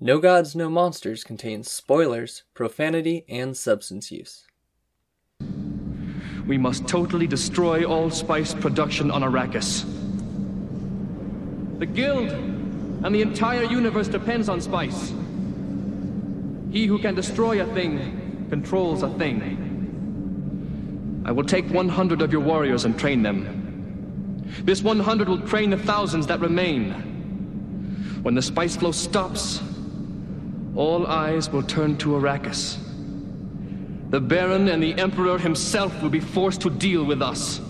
No Gods, No Monsters contains spoilers, profanity, and substance use. We must totally destroy all spice production on Arrakis. The Guild and the entire universe depends on spice. He who can destroy a thing controls a thing. I will take 100 of your warriors and train them. This 100 will train the thousands that remain. When the spice flow stops, all eyes will turn to Arrakis. The Baron and the Emperor himself will be forced to deal with us.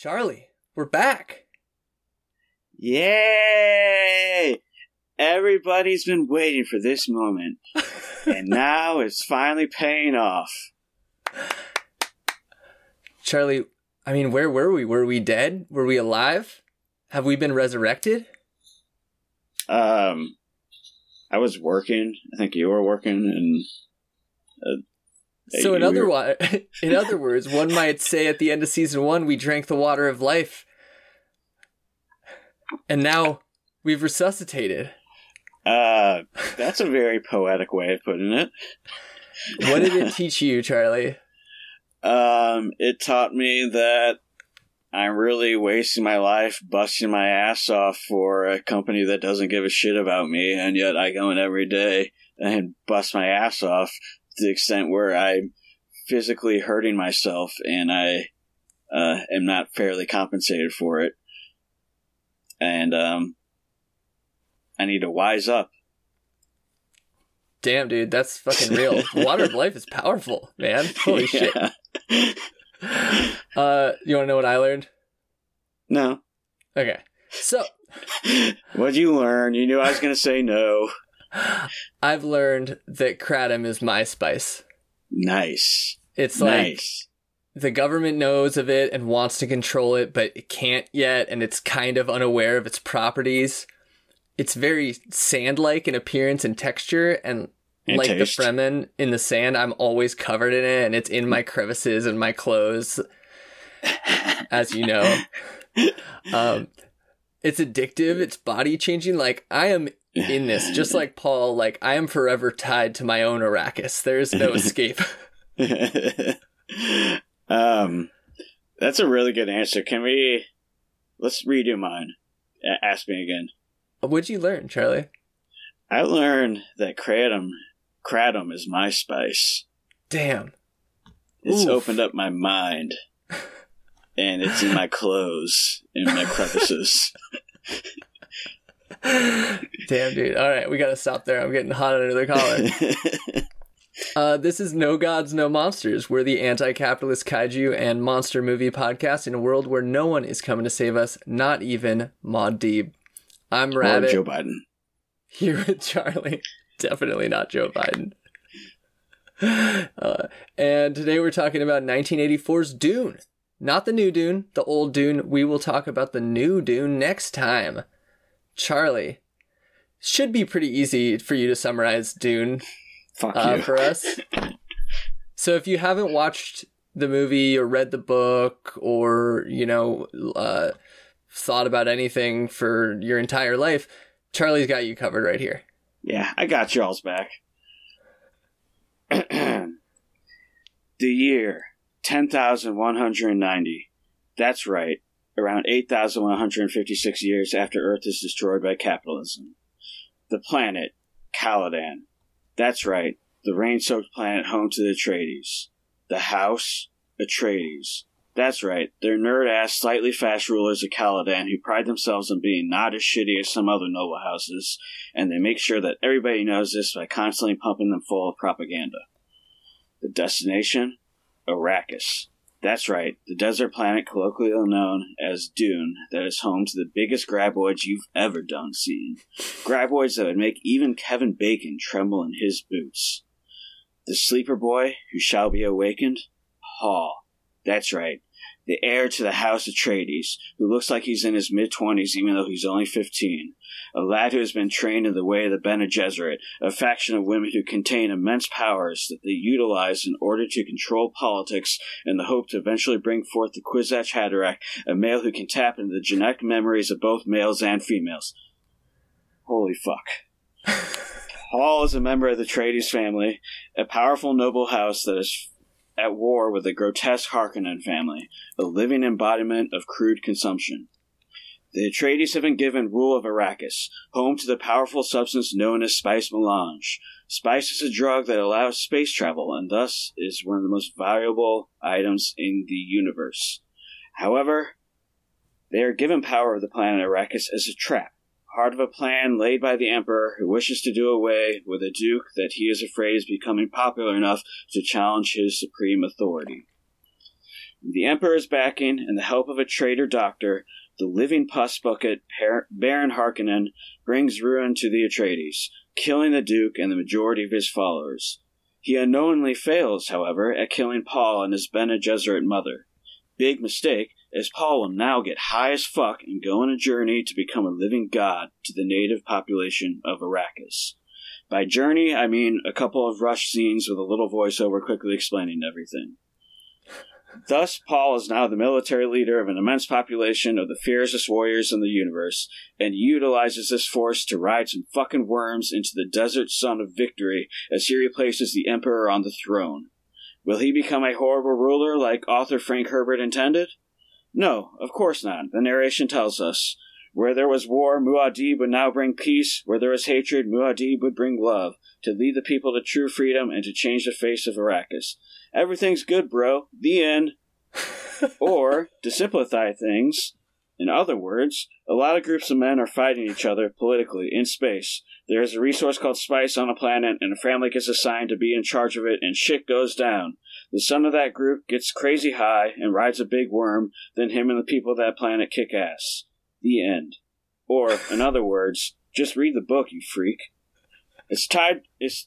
Charlie, we're back. Yay! Everybody's been waiting for this moment, and now it's finally paying off. Charlie, I mean, where were we? Were we dead? Were we alive? Have we been resurrected? Um, I was working. I think you were working, and uh, So in other wa- in other words, one might say at the end of season one, we drank the water of life, and now we've resuscitated. uh, that's a very poetic way of putting it. What did it teach you, Charlie? Um, it taught me that I'm really wasting my life busting my ass off for a company that doesn't give a shit about me, and yet I go in every day and bust my ass off the extent where I'm physically hurting myself and I uh, am not fairly compensated for it. And um, I need to wise up. Damn, dude, that's fucking real. Water of life is powerful, man. Holy shit. Uh, you want to know what I learned? No. Okay, so What'd you learn? You knew I was going to say no. I've learned that kratom is my spice. Nice. It's like nice. the government knows of it and wants to control it, but it can't yet, and it's kind of unaware of its properties. It's very sand-like in appearance and texture, and, And like taste. the Fremen in the sand, I'm always covered in it, and it's in my crevices and my clothes, as you know. Um, it's addictive. It's body changing. Like I am in this, just like Paul. Like I am forever tied to my own Arrakis. There is no escape. um, that's a really good answer. Can we? Let's redo mine. Ask me again. What'd you learn, Charlie? I learned that kratom, kratom is my spice. Damn. It's Oof. opened up my mind, and it's in my clothes, in my crevices. Damn, dude. All right, we gotta stop there. I'm getting hot under the collar. Uh, this is No Gods, No Monsters. We're the anti-capitalist kaiju and monster movie podcast in a world where no one is coming to save us, not even Muad'Dib. I'm or Rabbit. Joe Biden. here with Charlie. Definitely not Joe Biden. Uh, and today we're talking about 1984's Dune. Not the new Dune, the old Dune. We will talk about the new Dune next time. Charlie, should be pretty easy for you to summarize Dune uh, for us. So if you haven't watched the movie or read the book or, you know, uh, thought about anything for your entire life, Charlie's got you covered right here. Yeah, I got y'all's back. the year 10,190. That's right, around 8,156 years after Earth is destroyed by capitalism. The planet, Caladan. That's right, the rain soaked planet home to the Atreides. The house, Atreides. That's right, they're nerd ass, slightly fast rulers of Caladan who pride themselves on being not as shitty as some other noble houses and they make sure that everybody knows this by constantly pumping them full of propaganda. The destination? Arrakis. That's right, the desert planet colloquially known as Dune that is home to the biggest graboids you've ever done seen. Graboids that would make even Kevin Bacon tremble in his boots. The sleeper boy who shall be awakened? Paul. That's right, the heir to the House Atreides, who looks like he's in his mid twenties even though he's only fifteen. A lad who has been trained in the way of the Bene Gesserit, a faction of women who contain immense powers that they utilize in order to control politics in the hope to eventually bring forth the Kwisatz Haderach, a male who can tap into the genetic memories of both males and females. Holy fuck. Paul is a member of the Atreides family, a powerful noble house that is at war with the grotesque Harkonnen family, a living embodiment of crude consumption. The Atreides have been given rule of Arrakis, home to the powerful substance known as spice melange. Spice is a drug that allows space travel and thus is one of the most valuable items in the universe. However, they are given power of the planet Arrakis as a trap, part of a plan laid by the Emperor who wishes to do away with a duke that he is afraid is becoming popular enough to challenge his supreme authority. With the Emperor's backing and the help of a traitor doctor, the living pus bucket Baron Harkonnen brings ruin to the Atreides, killing the Duke and the majority of his followers. He unknowingly fails, however, at killing Paul and his Bene Gesserit mother. Big mistake, as Paul will now get high as fuck and go on a journey to become a living god to the native population of Arrakis. By journey, I mean a couple of rush scenes with a little voiceover quickly explaining everything. Thus, Paul is now the military leader of an immense population of the fiercest warriors in the universe, and utilizes this force to ride some fucking worms into the desert sun of victory as he replaces the Emperor on the throne. Will he become a horrible ruler like author Frank Herbert intended? No, of course not. The narration tells us. Where there was war, Muad'Dib would now bring peace. Where there was hatred, Muad'Dib would bring love, to lead the people to true freedom and to change the face of Arrakis. Everything's good, bro. The end. or, to simplify things, in other words, a lot of groups of men are fighting each other politically in space. There is a resource called spice on a planet, and a family gets assigned to be in charge of it, and shit goes down. The son of that group gets crazy high and rides a big worm, then him and the people of that planet kick ass. The end. Or, in other words, just read the book, you freak. It's time. It's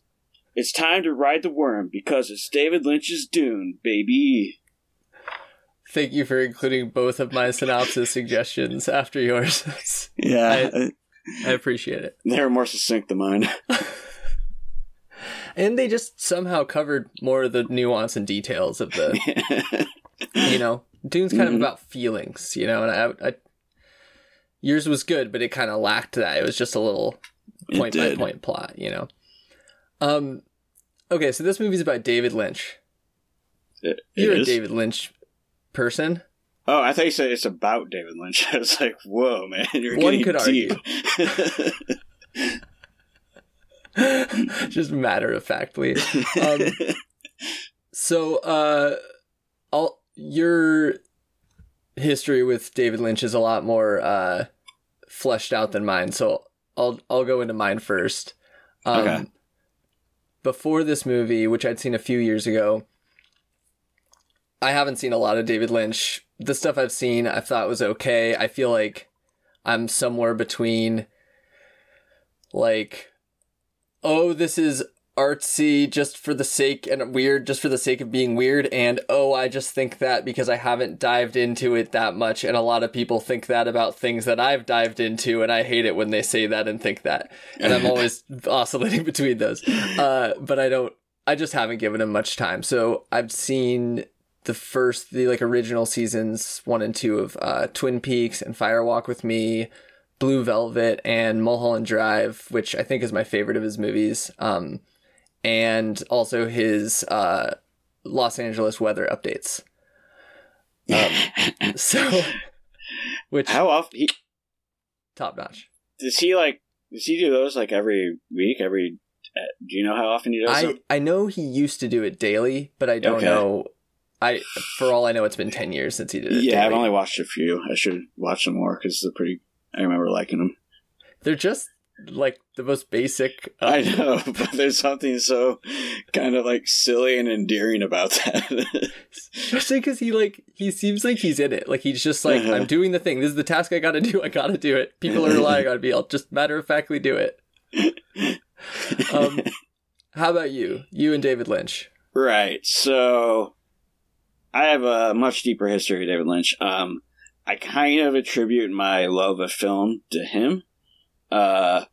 it's time to ride the worm because it's David Lynch's Dune, baby. Thank you for including both of my synopsis suggestions after yours. yeah, I, I appreciate it. They're more succinct than mine. and they just somehow covered more of the nuance and details of the. you know, Dune's kind mm-hmm. of about feelings, you know, and I, I yours was good, but it kind of lacked that. It was just a little point by point plot, you know. Um, okay, so this movie's about David Lynch. It, it You're is? a David Lynch person. Oh, I thought you said it's about David Lynch. I was like, whoa, man, you're One getting could deep. argue. Just matter of factly. Um, so, uh, all your history with David Lynch is a lot more uh, fleshed out than mine. So I'll I'll go into mine first. Um, okay before this movie, which I'd seen a few years ago, I haven't seen a lot of David Lynch. The stuff I've seen, I thought was okay. I feel like I'm somewhere between like, oh, this is artsy just for the sake and weird just for the sake of being weird and oh I just think that because I haven't dived into it that much and a lot of people think that about things that I've dived into and I hate it when they say that and think that. And I'm always oscillating between those. Uh, but I don't I just haven't given him much time. So I've seen the first the like original seasons 1 and 2 of uh, Twin Peaks and Fire Walk with Me Blue Velvet and Mulholland Drive which I think is my favorite of his movies um, and also his uh, Los Angeles weather updates. Um, so, which how often he top notch? Does he like? Does he do those like every week? Every? Uh, do you know how often he does? It? I them? I know he used to do it daily, but I don't okay. know. I for all I know, it's been ten years since he did it. Yeah, daily. I've only watched a few. I should watch some more because they're pretty. I remember liking them. They're just like the most basic. I know, but there's something so kind of like silly and endearing about that. Especially because he like he seems like he's in it. Like he's just like Uh-huh. I'm doing the thing. This is the task I got to do. I got to do it. People are relying on me. I'll just matter of factly do it. Um, how about you? You and David Lynch. Right. So I have a much deeper history of David Lynch. Um, I kind of attribute my love of film to him. Uh,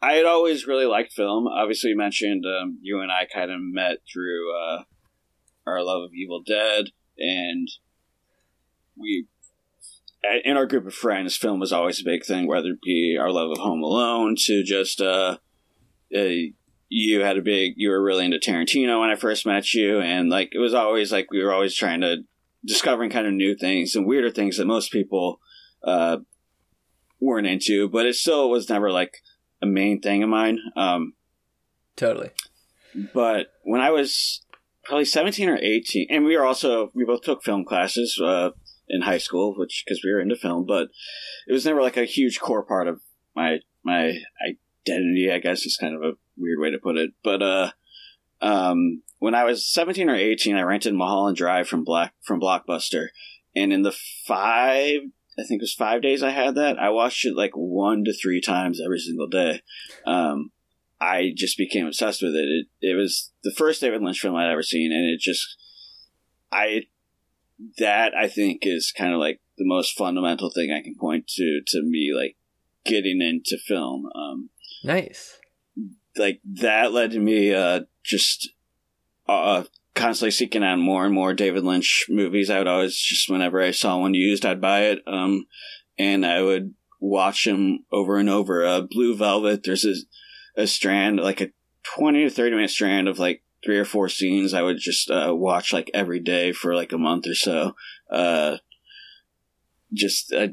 I had always really liked film. Obviously, you mentioned um, you and I kind of met through uh, our love of Evil Dead, and we, in our group of friends, film was always a big thing. Whether it be our love of Home Alone to just uh, a you had a big you were really into Tarantino when I first met you and like it was always like we were always trying to discovering kind of new things and weirder things that most people uh weren't into but it still was never like a main thing of mine um Totally. but when I was probably 17 or 18 and we were also we both took film classes uh in high school which because we were into film but it was never like a huge core part of my my identity i guess is kind of a weird way to put it but uh um when i was 17 or 18 i rented mulholland drive from black from blockbuster. And in the five i think it was five days i had that i watched it like one to three times every single day. Um i just became obsessed with it. It, it was the first david lynch film i'd ever seen and it just i that i think is kind of like the most fundamental thing i can point to to me like getting into film. Um Nice. like that led to me uh just uh constantly seeking out more and more david lynch movies. I would always just whenever i saw one used i'd buy it um and i would watch them over and over. Uh blue velvet there's a, a strand like a 20 to 30 minute strand of like three or four scenes i would just uh watch like every day for like a month or so. Uh just uh,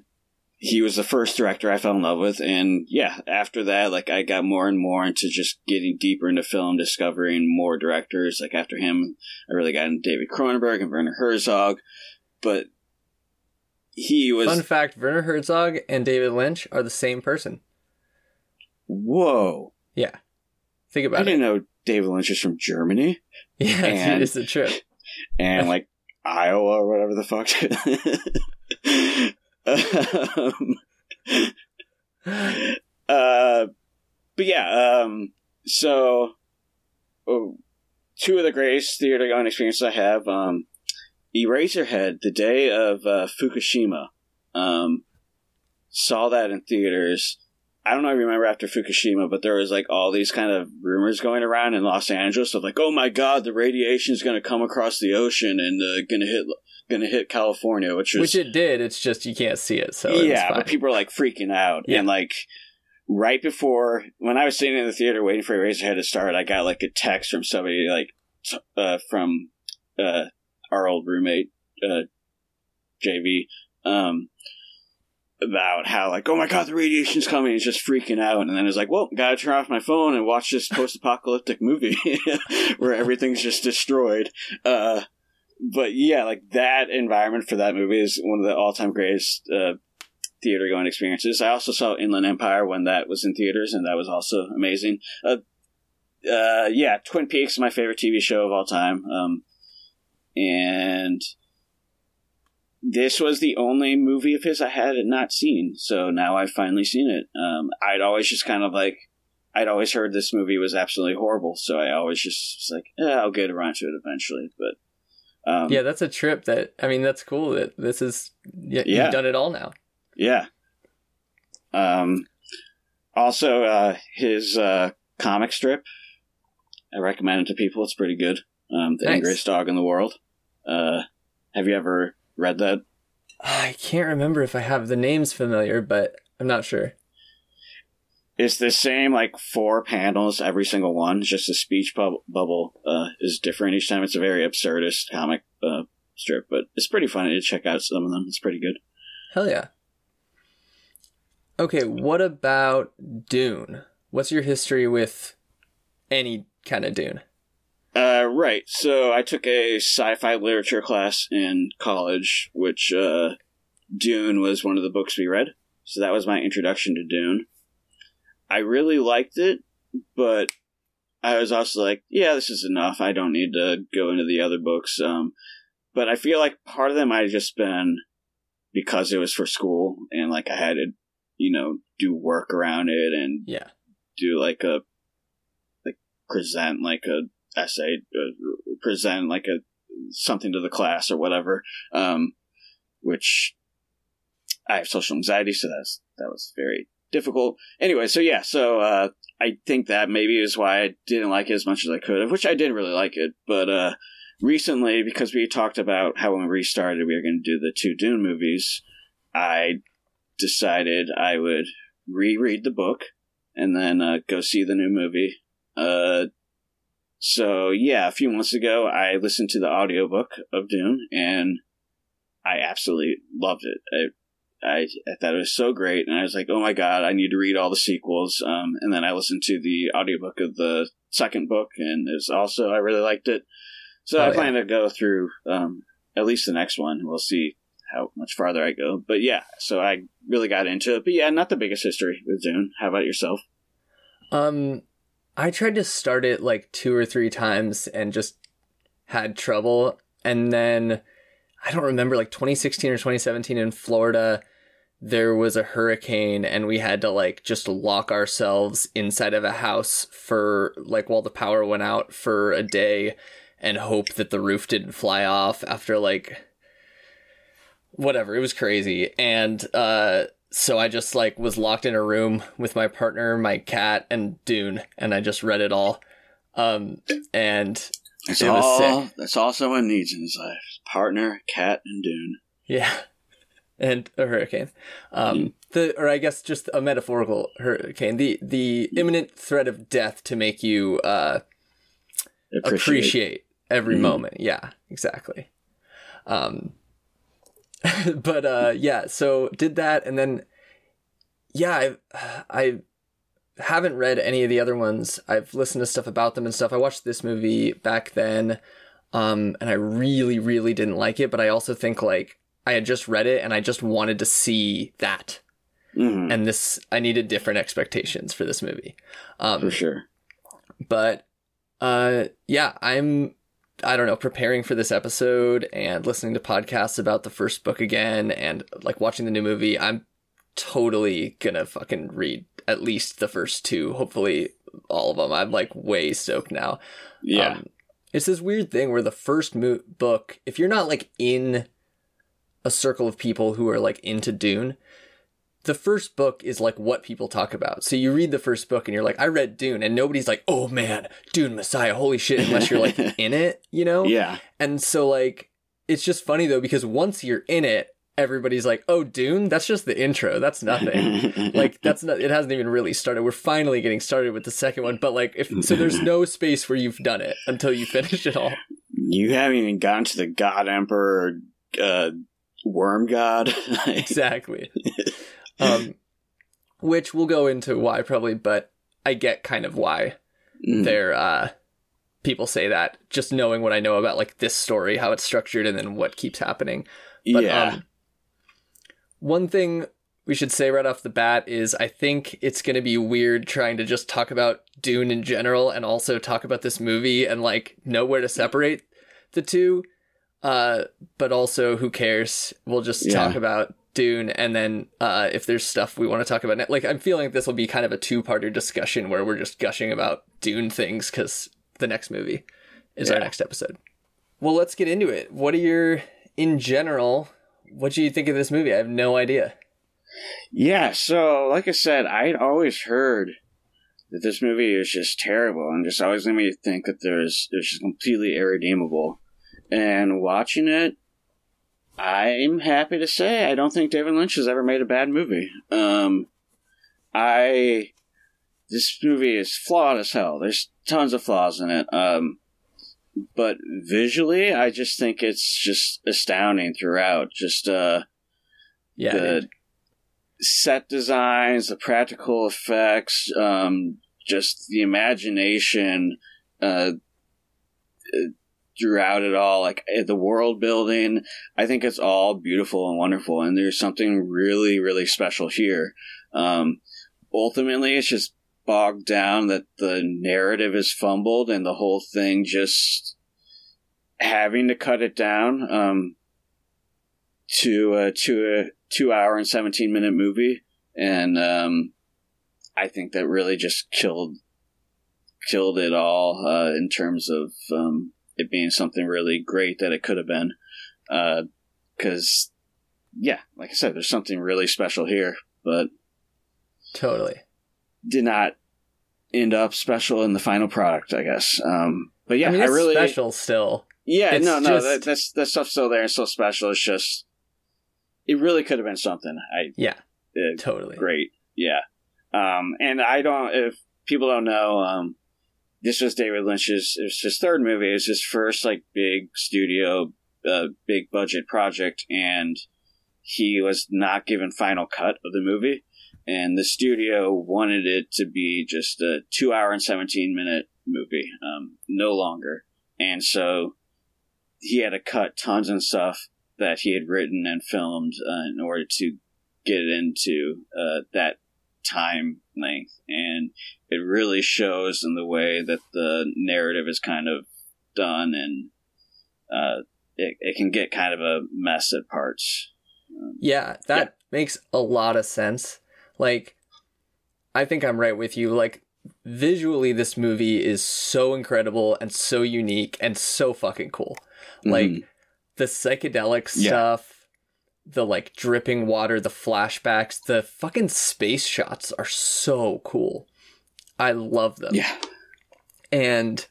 he was the first director I fell in love with, and yeah, after that, like I got more and more into just getting deeper into film, discovering more directors. Like after him, I really got into David Cronenberg and Werner Herzog, but he was Fun fact: Werner Herzog and David Lynch are the same person. whoa. Yeah. Think I about it. I didn't know David Lynch is from Germany Yeah, And- it's a trip. and like Iowa or whatever the fuck. um, uh, but yeah, um, so oh, two of the greatest theater going experiences I have. Um, Eraserhead, the day of uh, Fukushima, um, saw that in theaters. I don't know if you remember after Fukushima, but there was like all these kind of rumors going around in Los Angeles of like, oh my god, the radiation is going to come across the ocean and uh, going to hit going to hit California, which was Which it did. It's just you can't see it. So yeah, but people are like freaking out. Yeah. And like right before when I was sitting in the theater waiting for Eraserhead to start, I got like a text from somebody like t- uh, from uh, our old roommate uh, JV um, about how like oh my god the radiation's coming. He's just freaking out, and then it's like well gotta turn off my phone and watch this post-apocalyptic movie where everything's just destroyed. Uh, but yeah, like that environment for that movie is one of the all-time greatest uh, theater going experiences. I also saw Inland Empire when that was in theaters, and that was also amazing. Uh, uh, yeah, Twin Peaks is my favorite TV show of all time, um, and this was the only movie of his I had not seen. So now I've finally seen it. Um, I'd always just kind of like. I'd always heard this movie was absolutely horrible, so I always just was like, eh, I'll get around to it eventually. But um, yeah, that's a trip. That I mean, that's cool. That this is yeah, Yeah. you've done it all now. Yeah. Um. Also, uh, his uh, comic strip. I recommend it to people. It's pretty good. Um, the Nice. angriest dog in the world. Uh, have you ever read that? I can't remember if I have the names familiar, but I'm not sure. It's the same like four panels every single one. It's just the speech bub- bubble uh, is different each time. It's a very absurdist comic uh, strip, but it's pretty funny to check out some of them. It's pretty good. Hell yeah. Okay, what about Dune? What's your history with any kind of Dune? Uh, right. So I took a sci-fi literature class in college, which uh, Dune was one of the books we read. So that was my introduction to Dune. I really liked it, but I was also like, yeah, this is enough. I don't need to go into the other books. Um, but I feel like part of them might have just been because it was for school and like I had to, you know, do work around it and Yeah. do like a like present like a essay, uh, present like a something to the class or whatever. Um, which I have social anxiety, so that's that was very difficult. Anyway, so yeah, so uh, I think that maybe is why I didn't like it as much as I could have, which I didn't really like it. But uh, recently, because we talked about how when we restarted, we were going to do the two Dune movies, I decided I would reread the book and then uh, go see the new movie. Uh, so yeah, a few months ago, I listened to the audiobook of Dune, and I absolutely loved it. I, I, I thought it was so great, and I was like, oh my god, I need to read all the sequels. Um, and then I listened to the audiobook of the second book, and it was also I really liked it. So Oh, I yeah. plan to go through um, at least the next one. We'll see how much farther I go. But yeah, so I really got into it. But yeah, not the biggest history with Dune. How about yourself? Um, I tried to start it like two or three times and just had trouble. And then I don't remember, like 2016 or 2017 in Florida, there was a hurricane and we had to like just lock ourselves inside of a house for like while the power went out for a day and hope that the roof didn't fly off after like whatever. It was crazy. And, uh, so I just like was locked in a room with my partner, my cat, and Dune, and I just read it all. Um, and That's It was all. sick. That's all someone needs in his life: partner, cat, and Dune. yeah, and a hurricane. Um, the or I guess just a metaphorical hurricane. The the imminent threat of death to make you uh appreciate every Mhm. moment. Yeah, exactly. Um, but uh, yeah, so did that, and then yeah, I I haven't read any of the other ones. I've listened to stuff about them and stuff. I watched this movie back then, um, and I really, really didn't like it. But I also think like I had just read it, and I just wanted to see that, Mhm, and this I needed different expectations for this movie. Um, for sure. but uh yeah i'm i don't know preparing for this episode and listening to podcasts about the first book again and like watching the new movie i'm totally gonna fucking read at least the first two. Hopefully all of them i'm like way stoked now. Yeah. um, it's this weird thing where the first mo- book if you're not like in a circle of people who are like into dune the first book is like what people talk about. So you read the first book and you're like, I read Dune, and nobody's like, oh man, Dune Messiah, holy shit, unless you're like in it, you know? yeah. And so like, it's just funny though, because once you're in it, everybody's like, oh, Dune, that's just the intro. That's nothing. like that's not, it hasn't even really started. We're finally getting started with the second one, but like, if, so there's no space where you've done it until you finish it all. you haven't even gotten to the God Emperor, uh, Worm God. exactly. Um, which we'll go into why probably, but I get kind of why Mm. they're uh, people say that. Just knowing what I know about like this story, how it's structured, and then what keeps happening. But yeah. um, one thing we should say right off the bat is I think it's going to be weird trying to just talk about Dune in general and also talk about this movie and like know where to separate the two. Uh, but also, who cares? We'll just Yeah. talk about Dune, and then uh, if there's stuff we want to talk about, ne- like I'm feeling like this will be kind of a two-parter discussion where we're just gushing about Dune things because the next movie is our next episode. Well, let's get into it. What are your, in general, what do you think of this movie? I have no idea. Yeah, so like I said, I'd always heard that this movie is just terrible and just always made me think that there's it's just completely irredeemable. And watching it, I'm happy to say I don't think David Lynch has ever made a bad movie. Um, I this movie is flawed as hell. There's tons of flaws in it. Um, but visually, I just think it's just astounding throughout. Just uh, Yeah. the set designs, the practical effects, um, just the imagination uh, uh, throughout it all, like uh, the world building. I think it's all beautiful and wonderful, and there's something really, really special here. Um, ultimately, it's just bogged down that the narrative is fumbled and the whole thing just having to cut it down um, to a to a two hour and seventeen minute movie, and um, I think that really just killed killed it all uh, in terms of um, it being something really great that it could have been. Because, uh, yeah, like I said, there's something really special here, but totally did not end up special in the final product, I guess. Um, but yeah, I, mean, I really special still. Yeah, It's no, no, just- that, that's that stuff's still there and still special. It's just it really could have been something. I Yeah, uh, totally. great, yeah. Um, and I don't if people don't know, um, this was David Lynch's it was his third movie. It was his first like big studio, uh, big budget project, and he was not given final cut of the movie. And the studio wanted it to be just a two hour and seventeen minute movie, um, no longer. And so he had to cut tons of stuff that he had written and filmed uh, in order to get it into uh, that time length. And it really shows in the way that the narrative is kind of done and uh, it, it can get kind of a mess at parts. Um, Yeah, that makes a lot of sense. Like, I think I'm right with you. Like, visually, this movie is so incredible and so unique and so fucking cool. Like, Mhm. the psychedelic Yeah. stuff, the like dripping water, the flashbacks, the fucking space shots are so cool. I love them. yeah. and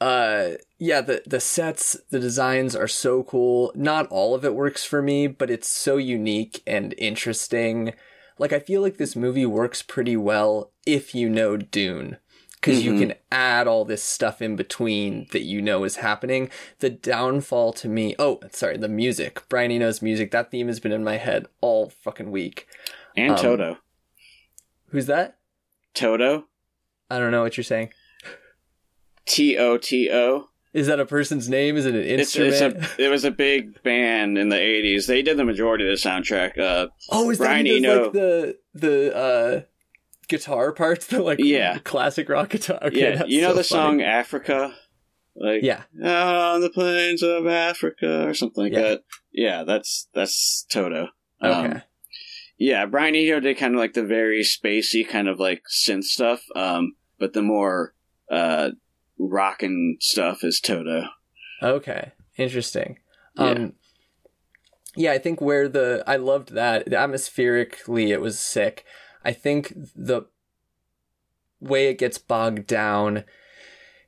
uh yeah the the sets the designs are so cool not all of it works for me but it's so unique and interesting like i feel like this movie works pretty well if you know dune because you Mhm. can add all this stuff in between that you know is happening the downfall to me oh sorry the music brian eno's music that theme has been in my head all fucking week And Um, Toto. who's that Toto? i don't know what you're saying T O T O. is that a person's name is it an instrument it's a, it was a big band in the 80s. They did the majority of the soundtrack. Uh, Oh, is Brian that Eno. like the the uh guitar parts, the like Yeah. classic rock guitar? Okay, yeah, you know so the funny. song Africa? Like, Yeah, out on the plains of Africa or something like Yeah. that. Yeah, that's that's Toto. Um, okay, yeah, Brian Eno did kind of like the very spacey kind of like synth stuff, um, but the more uh, rockin' stuff is Toto. okay, interesting. Yeah. Um, yeah, I think where the I loved that atmospherically it was sick. I think the way it gets bogged down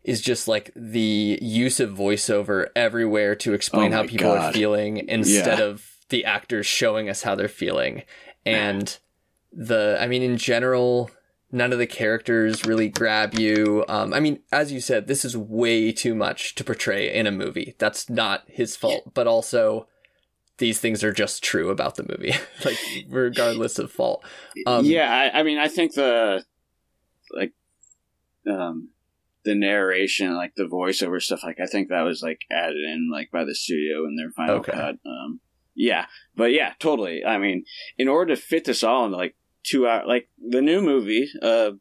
is just like the use of voiceover everywhere to explain Oh how people are feeling instead Yeah. of the actors showing us how they're feeling. And the I mean in general none of the characters really grab you. Um, I mean, as you said, this is way too much to portray in a movie. That's not his fault, but also these things are just true about the movie, like regardless of fault. Um, yeah, I, I mean, I think the like um, the narration, like the voiceover stuff, like I think that was like added in like by the studio in their final Okay. cut. Um, yeah, but yeah, totally. I mean, in order to fit this all in like two hour, like the new movie, uh,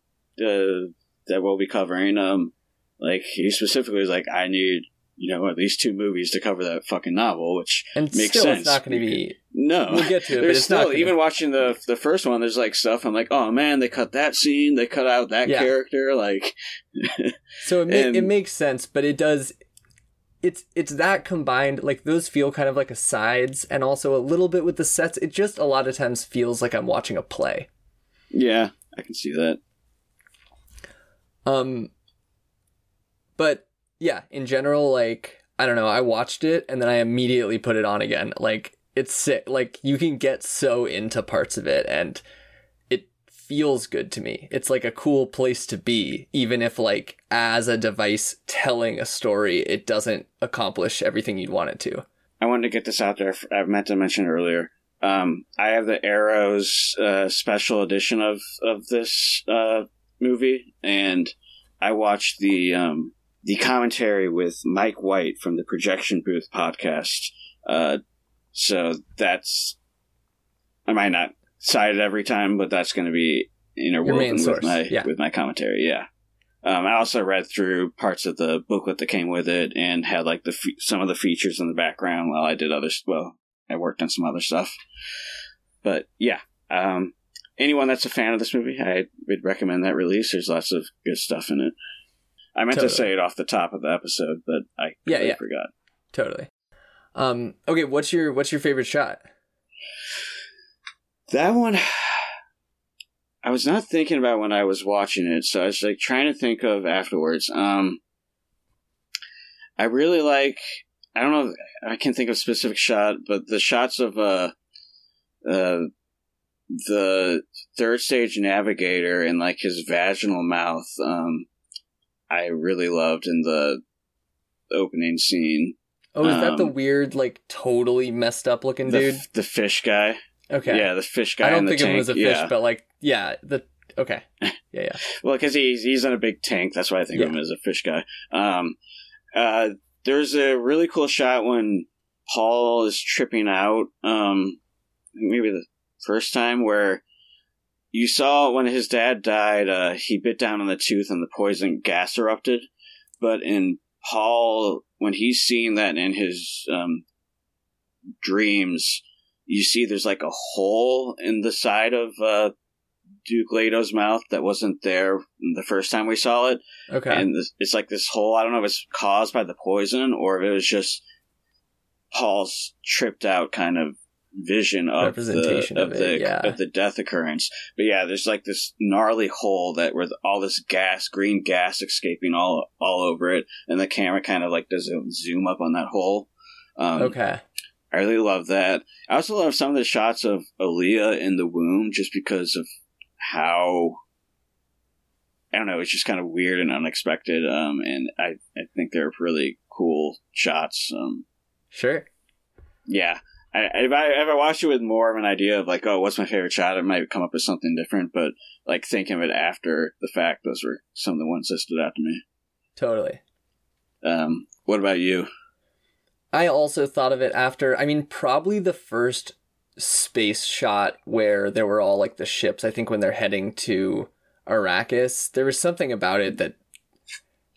uh that we'll be covering, um, like he specifically was like, I need. You know, at least two movies to cover that fucking novel, which and makes still, sense. it's not going to be. no, We'll get to it, but there's it's still even watching the the first one. There's like stuff. I'm like, oh man, they cut that scene. They cut out that Yeah. character. Like, So it, ma- it makes sense, but it does. It's it's that combined, like those feel kind of like asides, and also a little bit with the sets. It just a lot of times feels like I'm watching a play. yeah, I can see that. Um, but yeah, in general, like I don't know, I watched it and then I immediately put it on again. Like it's sick. Like you can get so into parts of it, and it feels good to me. It's like a cool place to be, even if like as a device telling a story, it doesn't accomplish everything you'd want it to. I wanted to get this out there. I meant to mention earlier. Um, I have the Arrows uh, special edition of of this uh, movie, and I watched the um, the commentary with Mike White from the Projection Booth podcast. Uh, so that's I might not cite it every time, but that's going to be interwoven with source, my yeah. with my commentary. Yeah. Um, I also read through parts of the booklet that came with it and had like the fe- some of the features in the background while I did other well, I worked on some other stuff. But yeah, um, anyone that's a fan of this movie, I would recommend that release. There's lots of good stuff in it. I meant Totally. to say it off the top of the episode, but I Yeah, yeah. forgot. Totally. Um, okay, what's your what's your favorite shot? That one, I was not thinking about when I was watching it, so I was like trying to think of afterwards. Um, I really like. I don't know. I can't think of a specific shot, but the shots of uh, uh, the third stage navigator and like his vaginal mouth. Um, I really loved in the opening scene. Oh, is that the Um, weird, like totally messed up looking The, dude? the fish guy. Okay. Yeah, the fish guy. I don't think tank. as a fish, yeah. but like, yeah, the okay, yeah, yeah, Well, because he's he's in a big tank. That's why I think of him as a fish guy. Um, uh, there's a really cool shot when Paul is tripping out. Um, maybe the first time where you saw when his dad died, uh, he bit down on the tooth and the poison gas erupted. But in Paul, when he's seeing that in his um, dreams, you see there's like a hole in the side of uh, Duke Leto's mouth that wasn't there the first time we saw it, okay, and it's like this hole. I don't know if it's caused by the poison or if it was just Paul's tripped out kind of vision of Representation the of of, it, the yeah. of the death occurrence. But yeah, there's like this gnarly hole that with all this gas, green gas escaping all all over it, and the camera kind of like does a zoom up on that hole. Um, okay, I really love that. I also love some of the shots of Alia in the womb just because of how I don't know, it's just kind of weird and unexpected. Um, and I, I think they're really cool shots. Um, sure, yeah. I, if I if I watched it with more of an idea of like, oh, what's my favorite shot, it might come up with something different. But like thinking of it after the fact, those were some of the ones that stood out to me. totally. Um, what about you? I also thought of it after. I mean, probably the first space shot where there were all like the ships. I think when they're heading to Arrakis, there was something about it that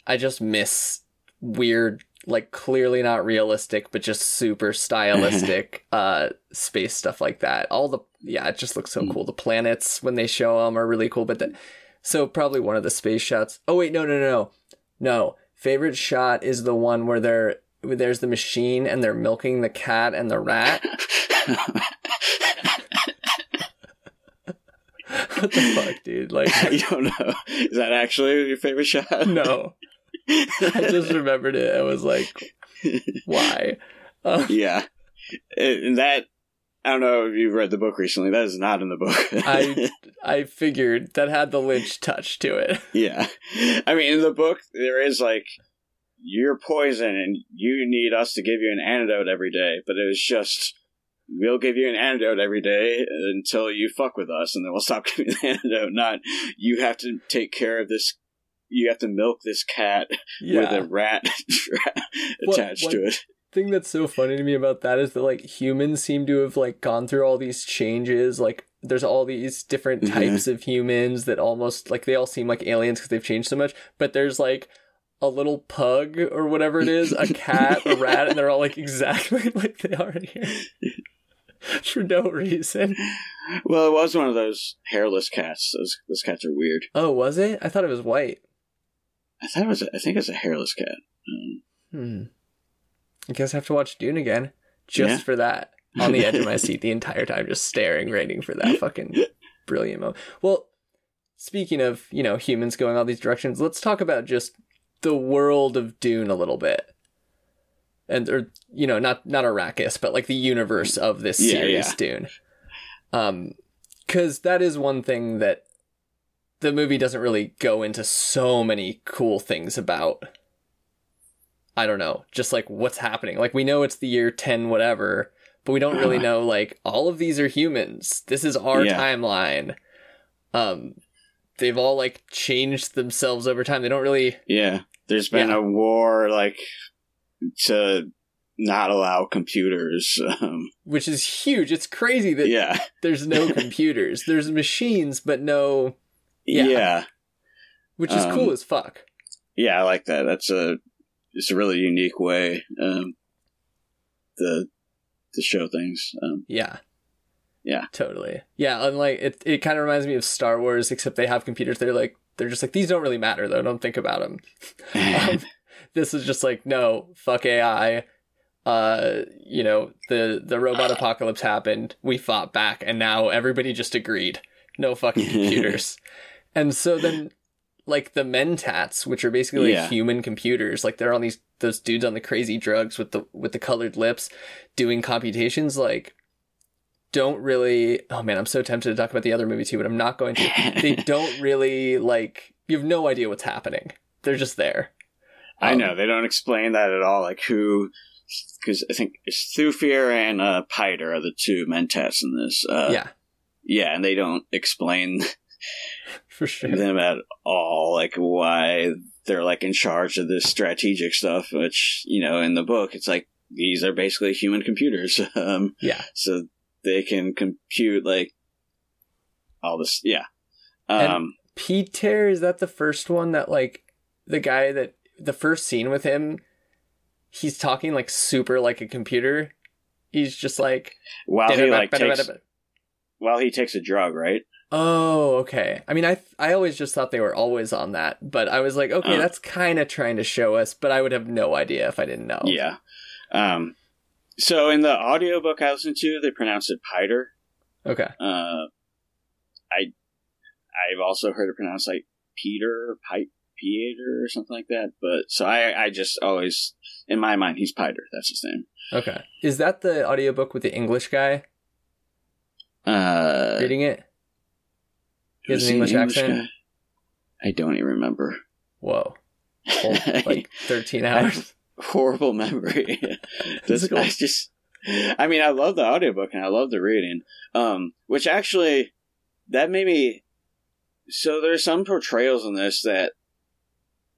I just miss. Weird, like clearly not realistic, but just super stylistic uh space stuff like that. All the yeah, it just looks so cool. The planets when they show them are really cool. But then so probably one of the space shots. Oh wait, no, no, no, no, no. Favorite shot is the one where they're where there's the machine and they're milking the cat and the rat. what the fuck, dude? Like, I don't know. Is that actually your favorite shot? no. I just remembered it. I was like, why? Um, yeah, and that I don't know if you've read the book recently. That is not in the book. I I figured that had the Lynch touch to it. yeah, I mean, in the book there is like you're poison and you need us to give you an antidote every day, but it was just. We'll give you an antidote every day until you fuck with us, and then we'll stop giving the antidote. Not you have to take care of this. You have to milk this cat Yeah. with a rat attached what- to it. thing that's so funny to me about that is that like humans seem to have like gone through all these changes like there's all these different Mhm. types of humans that almost like they all seem like aliens because they've changed so much but there's like a little pug or whatever it is a cat a rat and they're all like exactly like they are in here for no reason Well, it was one of those hairless cats. Those those cats are weird. oh was it i thought it was white I thought it was. A, I think it's a hairless cat. Um, hmm i guess i have to watch dune again just Yeah. for that on the edge of my seat the entire time just staring waiting for that fucking brilliant moment well speaking of you know humans going all these directions let's talk about just the world of dune a little bit and or you know not not arrakis but like the universe of this Yeah, series yeah. dune um because that is one thing that the movie doesn't really go into so many cool things about i don't know just like what's happening. Like we know it's the year 10 whatever but we don't really know like all of these are humans. This is our Yeah. timeline. Um they've all like changed themselves over time. They don't really yeah, there's been Yeah. a war like to not allow computers. Um, which is huge. It's crazy that yeah, there's no computers. There's machines but no Yeah. yeah. which is Um, cool as fuck. Yeah, I like that. That's a it's a really unique way um, to to show things. Um, Yeah. Yeah. Totally. Yeah, unlike it it kind of reminds me of Star Wars except they have computers they're like they're just like these don't really matter though, don't think about them. Um, this is just like no, fuck AI. Uh, you know, the the robot apocalypse happened, we fought back and now everybody just agreed. No fucking computers. And so then like the mentats, which are basically like human computers, like they're on these those dudes on the crazy drugs with the with the colored lips doing computations like don't really oh man i'm so tempted to talk about the other movie too but i'm not going to they don't really like you have no idea what's happening they're just there I Um, know they don't explain that at all. Like who? Because I think it's Thufir and uh, Piter are the two mentats in this. Uh, yeah yeah, and they don't explain for sure them at all. Like why they're like in charge of this strategic stuff. Which you know, in the book, it's like these are basically human computers. Um, yeah so they can compute like all this. Yeah. Um, peter is that the first one that like the guy that the first scene with him he's talking like super like a computer he's just like while he like takes while he takes a drug, right? Oh, okay. I mean, I I always just thought they were always on that, but I was like, okay, Uh. that's kind of trying to show us, but I would have no idea if I didn't know. Yeah. Um, so in the audiobook I listened to, they pronounce it Piter. Okay. Uh, I I've also heard it pronounced like Peter Peter or something like that. But so I I just always in my mind he's Piter. That's his name. Okay. Is that the audiobook with the English guy Uh, reading it? He has an the English accent. guy? I don't even remember. Whoa. Whole, like 13 hours. horrible memory. This, Physical. I just, I mean, I love the audiobook and I love the reading. Um, which actually, that made me. So there's some portrayals in this that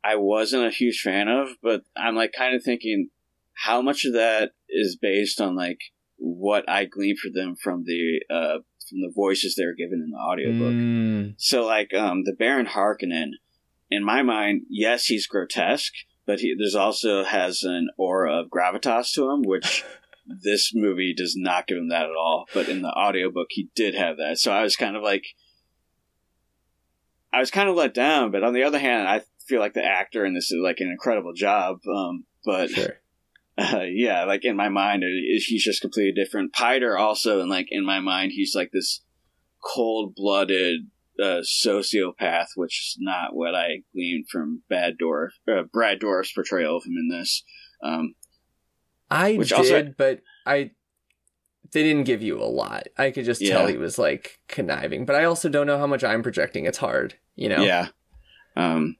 I wasn't a huge fan of, but I'm like kind of thinking, how much of that is based on like what I gleaned for them from the uh from the voices they were given in the audiobook. Mm, So, like, um, the Baron Harkonnen, in my mind, yes, he's grotesque, but he there's also has an aura of gravitas to him, which this movie does not give him that at all. But in the audiobook, he did have that. So I was kind of like, I was kind of let down. But on the other hand, I feel like the actor in this is like an incredible job. Um, but sure. Uh, yeah, like in my mind, he's just completely different. Piter also, and like in my mind, he's like this cold blooded uh, sociopath, which is not what I gleaned from Bad Dorf, uh, Brad Dourif's portrayal of him in this. Um, I Which did, also- but I. They didn't give you a lot. I could just tell he was like conniving, but I also don't know how much I'm projecting. It's hard, you know? Yeah. Um,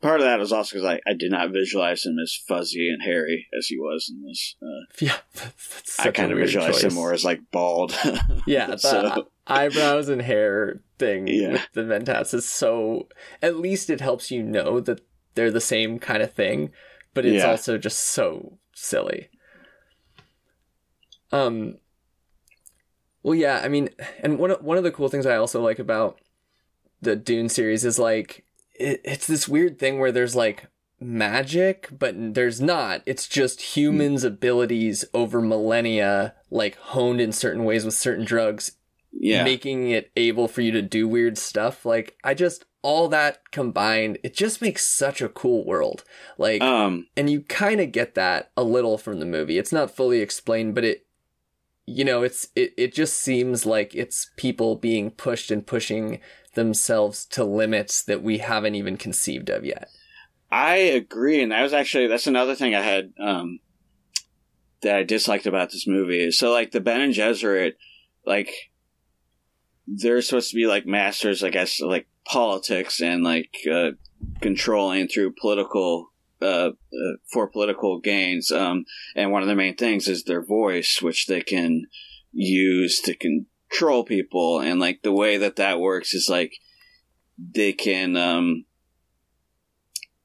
part of that was also because I, I did not visualize him as fuzzy and hairy as he was in this. Uh, Yeah. That's I kind of visualized choice. him more as like bald. Yeah, the So- eyebrows and hair thing Yeah. with the Mentats is so. At least it helps you know that they're the same kind of thing, but it's Yeah. also just so silly. Um. Well, yeah, I mean, and one of, one of the cool things I also like about the Dune series is like it, it's this weird thing where there's like magic, but there's not. It's just humans' abilities over millennia, like honed in certain ways with certain drugs, yeah. making it able for you to do weird stuff. Like I just all that combined, it just makes such a cool world. Like um, and you kind of get that a little from the movie. It's not fully explained, but it you know, it's it it just seems like it's people being pushed and pushing themselves to limits that we haven't even conceived of yet. I agree, and that was actually that's another thing I had um, that I disliked about this movie. So, like the Bene Gesserit, like they're supposed to be like masters, I guess, like politics and like uh, controlling through political uh, uh, for political gains. Um, and one of the main things is their voice, which they can use to control people. And like the way that that works is like they can um,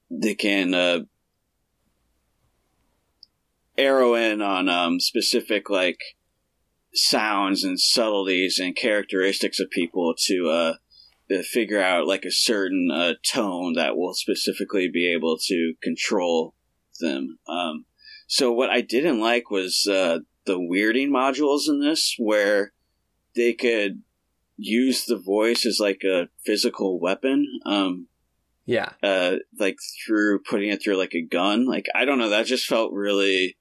they can uh, arrow in on um, specific like sounds and subtleties and characteristics of people to uh, uh, figure out like a certain uh, tone that will specifically be able to control them. Um, so what I didn't like was uh, the weirding modules in this, where they could use the voice as like a physical weapon. Um, Yeah. uh, like through putting it through like a gun. Like I don't know, that just felt really.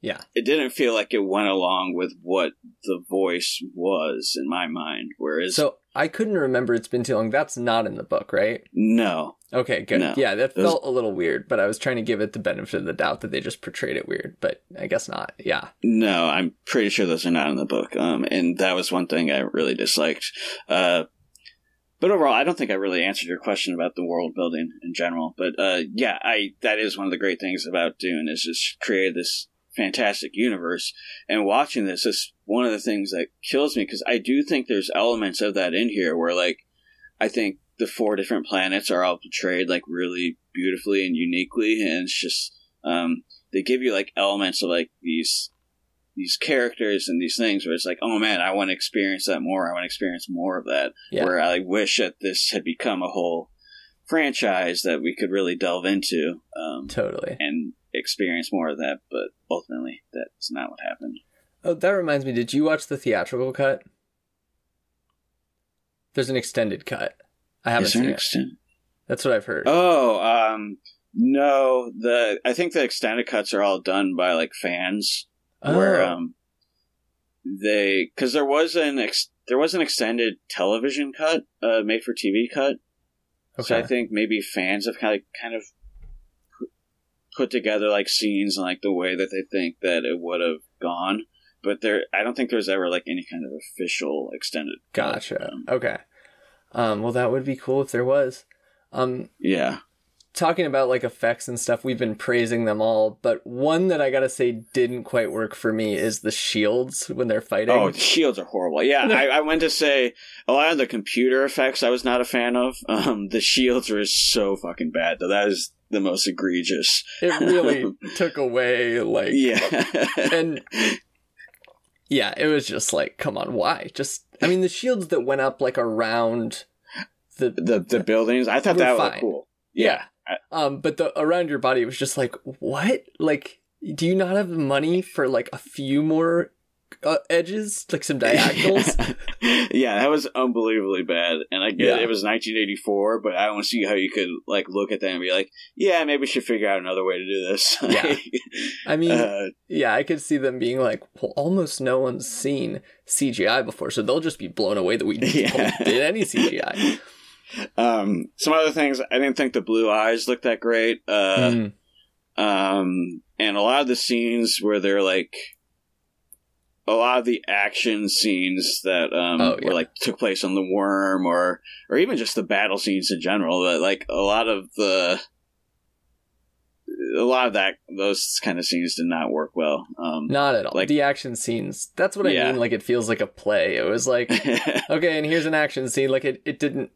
Yeah. It didn't feel like it went along with what the voice was in my mind. Whereas, So I couldn't remember it's been too long. That's not in the book, right? no, Okay, good. No. yeah, that felt a little weird, but I was trying to give it the benefit of the doubt that they just portrayed it weird, but I guess not. Yeah. no, I'm pretty sure those are not in the book. Um, and that was one thing I really disliked. Uh, but overall, I don't think I really answered your question about the world building in general. But uh, yeah, I that is one of the great things about Dune is just create this fantastic universe. And watching this is one of the things that kills me because I do think there's elements of that in here where like I think the four different planets are all portrayed like really beautifully and uniquely, and it's just um, they give you like elements of like these these characters and these things where it's like, oh man, I want to experience that more. I want to experience more of that. Yeah. Where I wish that this had become a whole franchise that we could really delve into um, Totally. and experience more of that. But ultimately, that's not what happened. Oh, that reminds me. Did you watch the theatrical cut? There's an extended cut. I haven't Is there seen an it. That's what I've heard. Oh, um, no. The I think the extended cuts are all done by like fans. where Oh. um they because there was an ex, there was an extended television cut uh made for TV cut so I think maybe fans have kind of kind of put- put together like scenes and like the way that they think that it would have gone but there I don't think there's ever like any kind of official extended. Gotcha. Um, Okay. Um, well, that would be cool if there was. Um, yeah talking about like effects and stuff, we've been praising them all, but one that I gotta say didn't quite work for me is the shields when they're fighting. Oh, the shields are horrible. Yeah, I, I went to say a lot of the computer effects I was not a fan of. Um, the shields were so fucking bad. Though that is the most egregious. it really took away like Yeah, and yeah, it was just like, come on, why? Just I mean, the shields that went up like around the the the buildings. I thought that was cool. yeah, I- um, but the around your body was just like, what? Like, do you not have money for like a few more uh, edges, like some diagonals? yeah, that was unbelievably bad. And I get Yeah. it was 1984, but I don't see how you could like look at that and be like, yeah, maybe we should figure out another way to do this. Yeah. I mean, uh, yeah, I could see them being like, well, almost no one's seen CGI before, so they'll just be blown away that we Yeah. did any CGI. um, some other things. I didn't think the blue eyes looked that great. Uh, Mm. um, and a lot of the scenes where they're like a lot of the action scenes that um Oh, yeah. were like took place on the worm or or even just the battle scenes in general but like a lot of the a lot of that those kind of scenes did not work well um Not at all. Like- the action scenes. That's what I Yeah. mean. Like it feels like a play. It was like, okay, and here's an action scene. Like it, it didn't.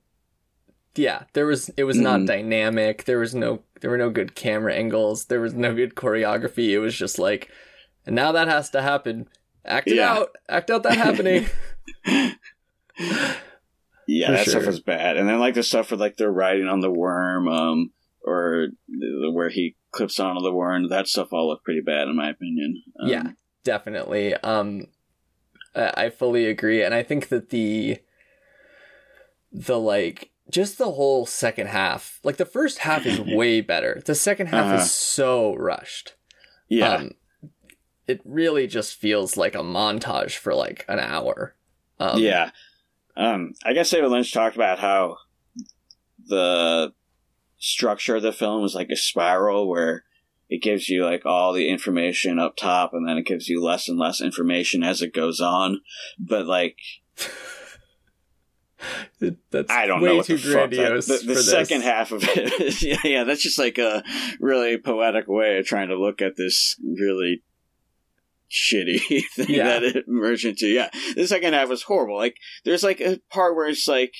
Yeah, there was. It was not Mhm. dynamic. There was no. There were no good camera angles. There was no good choreography. It was just like, and now that has to happen. Act it Yeah. out. Act out that happening. yeah For that stuff sure. was bad and then like the stuff with like they're riding on the worm um or the, where he clips onto the worm that stuff all looked pretty bad in my opinion um, Yeah. definitely um I I fully agree and i think that the the like just the whole second half like the first half is way better the second half Uh-huh. is so rushed yeah um it really just feels like a montage for like an hour um yeah. Um, I guess David Lynch talked about how the structure of the film is like a spiral where it gives you like all the information up top and then it gives you less and less information as it goes on. But like, that's I don't way know what too the fuck that, the, the for this. second half of it. yeah, yeah, that's just like a really poetic way of trying to look at this really shitty thing Yeah. that it merged into. Yeah, the second half was horrible. Like, there's like a part where it's like,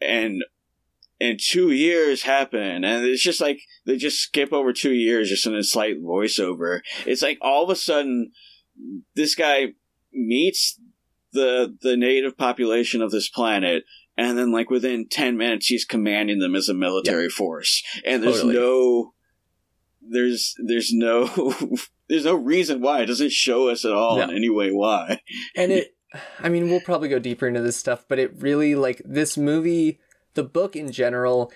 and and two years happen, and it's just like they just skip over two years just in a slight voiceover. It's like all of a sudden, this guy meets the the native population of this planet and then like within 10 minutes he's commanding them as a military force and there's Totally. no there's there's no there's no reason why it doesn't show us at all in any way why. And it i mean we'll probably go deeper into this stuff but it really like this movie the book in general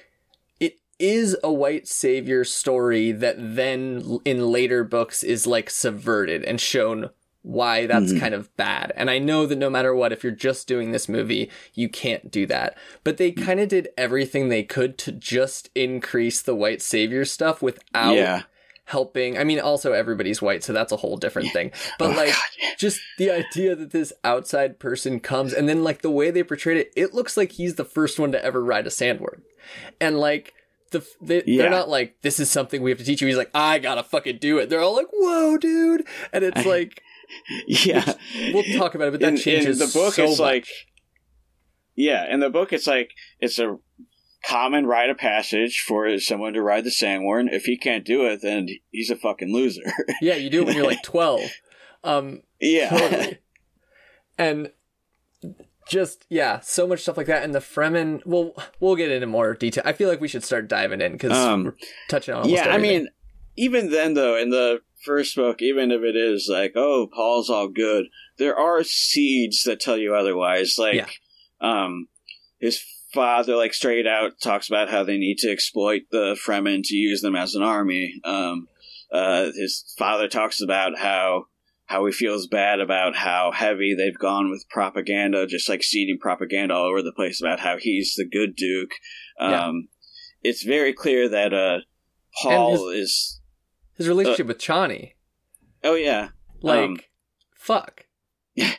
it is a white savior story that then in later books is like subverted and shown why that's Mhm. kind of bad. And i know that no matter what if you're just doing this movie you can't do that. But they kind of did everything they could to just increase the white savior stuff without yeah helping. I mean also everybody's white so that's a whole different thing. But Oh, like God. just the idea that this outside person comes and then like the way they portrayed it it looks like he's the first one to ever ride a sandworm. And like the they, Yeah. they're not like this is something we have to teach you. He's like i gotta fucking do it. They're all like whoa dude. And it's like yeah we'll talk about it but that in, changes in the book so it's much. like yeah in the book it's like it's a common rite of passage for someone to ride the sandworm if he can't do it then he's a fucking loser yeah you do it when you're like 12 um yeah totally. and just yeah, so much stuff like that. And the Fremen, well, we'll get into more detail. I feel like we should start diving in because Um, we're touching on. Almost yeah, I mean, even then, though, in the first book, even if it is like, oh, Paul's all good, there are seeds that tell you otherwise. Like, Yeah. um, his father, like, straight out talks about how they need to exploit the Fremen to use them as an army. Um, uh, his father talks about how how he feels bad about how heavy they've gone with propaganda, just like seeding propaganda all over the place about how he's the good Duke. Um, Yeah. It's very clear that uh, Paul is. his relationship with Chani, Oh yeah, like, Um, fuck. but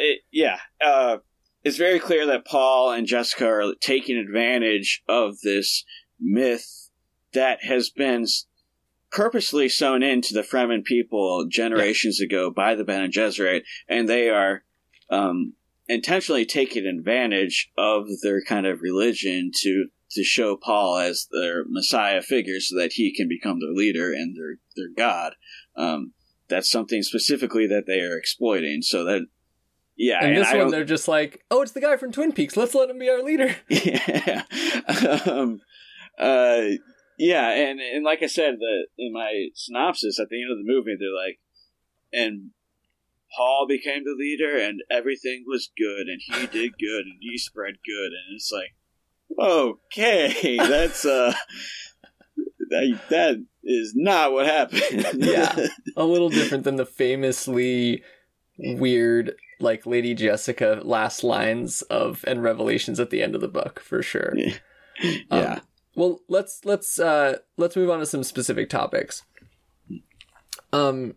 it yeah, uh, it's very clear that Paul and Jessica are taking advantage of this myth that has been purposely sewn into the Fremen people generations ago by the Bene Gesserit, and they are um, intentionally taking advantage of their kind of religion to to show Paul as their Messiah figure, so that he can become their leader and their their God. Um, that's something specifically that they are exploiting. So that yeah, and this I one, they're just like, oh, it's the guy from Twin Peaks. Let's let him be our leader. yeah. um, uh, yeah, and, and like I said, the in my synopsis at the end of the movie, they're like, and Paul became the leader, and everything was good, and he did good, and he spread good, and it's like, okay, that's uh, that, that is not what happened. Yeah. a little different than the famously weird, like Lady Jessica last lines of and revelations at the end of the book for sure. Yeah. Um, well, let's let's uh let's move on to some specific topics. Um,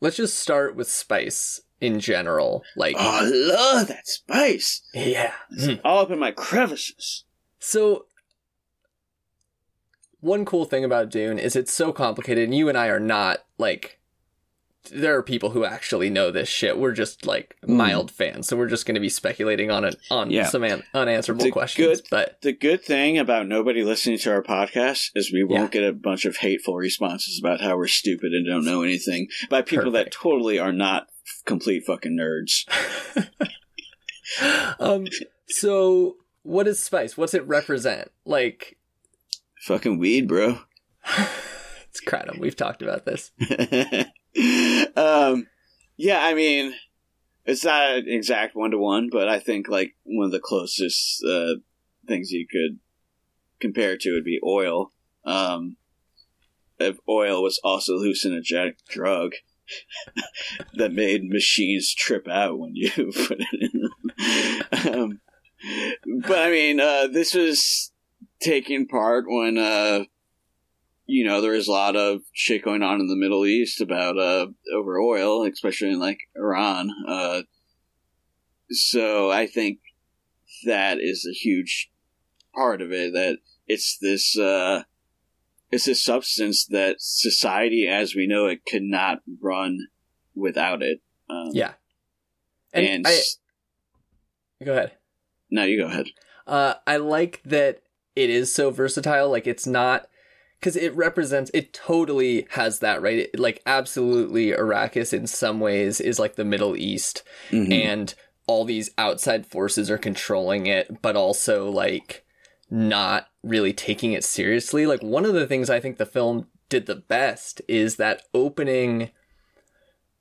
let's just start with spice in general. Like, Oh, I love that spice. yeah. It's all up in my crevices. So, one cool thing about Dune is it's so complicated, and you and I are not like. There are people who actually know this shit. We're just like mild fans, so we're just going to be speculating on it on Yeah. some an- unanswerable The questions. good- But The good thing about nobody listening to our podcast is we won't get a bunch of hateful responses about how we're stupid and don't know anything by people that totally are not complete fucking nerds. um, so what is spice? What's it represent? Like, fucking weed, bro. it's kratom. We've talked about this. um, yeah, I mean, it's not an exact one to one, but I think like one of the closest uh, things you could compare to would be oil. Um, if oil was also a hallucinogenic drug that made machines trip out when you put it in them. Um, but I mean, uh, this was taking part when uh, you know, there is a lot of shit going on in the Middle East about uh, over oil, especially in like Iran. Uh, so I think that is a huge part of it. That it's this uh, it's this substance that society, as we know it, could not run without it. Um, Yeah. And, and, I go ahead. no, you go ahead. Uh, I like that it is so versatile. Like it's not because it represents. It totally has that right. It, like absolutely, Arrakis in some ways is like the Middle East, Mhm. and all these outside forces are controlling it, but also like not really taking it seriously. Like one of the things I think the film did the best is that opening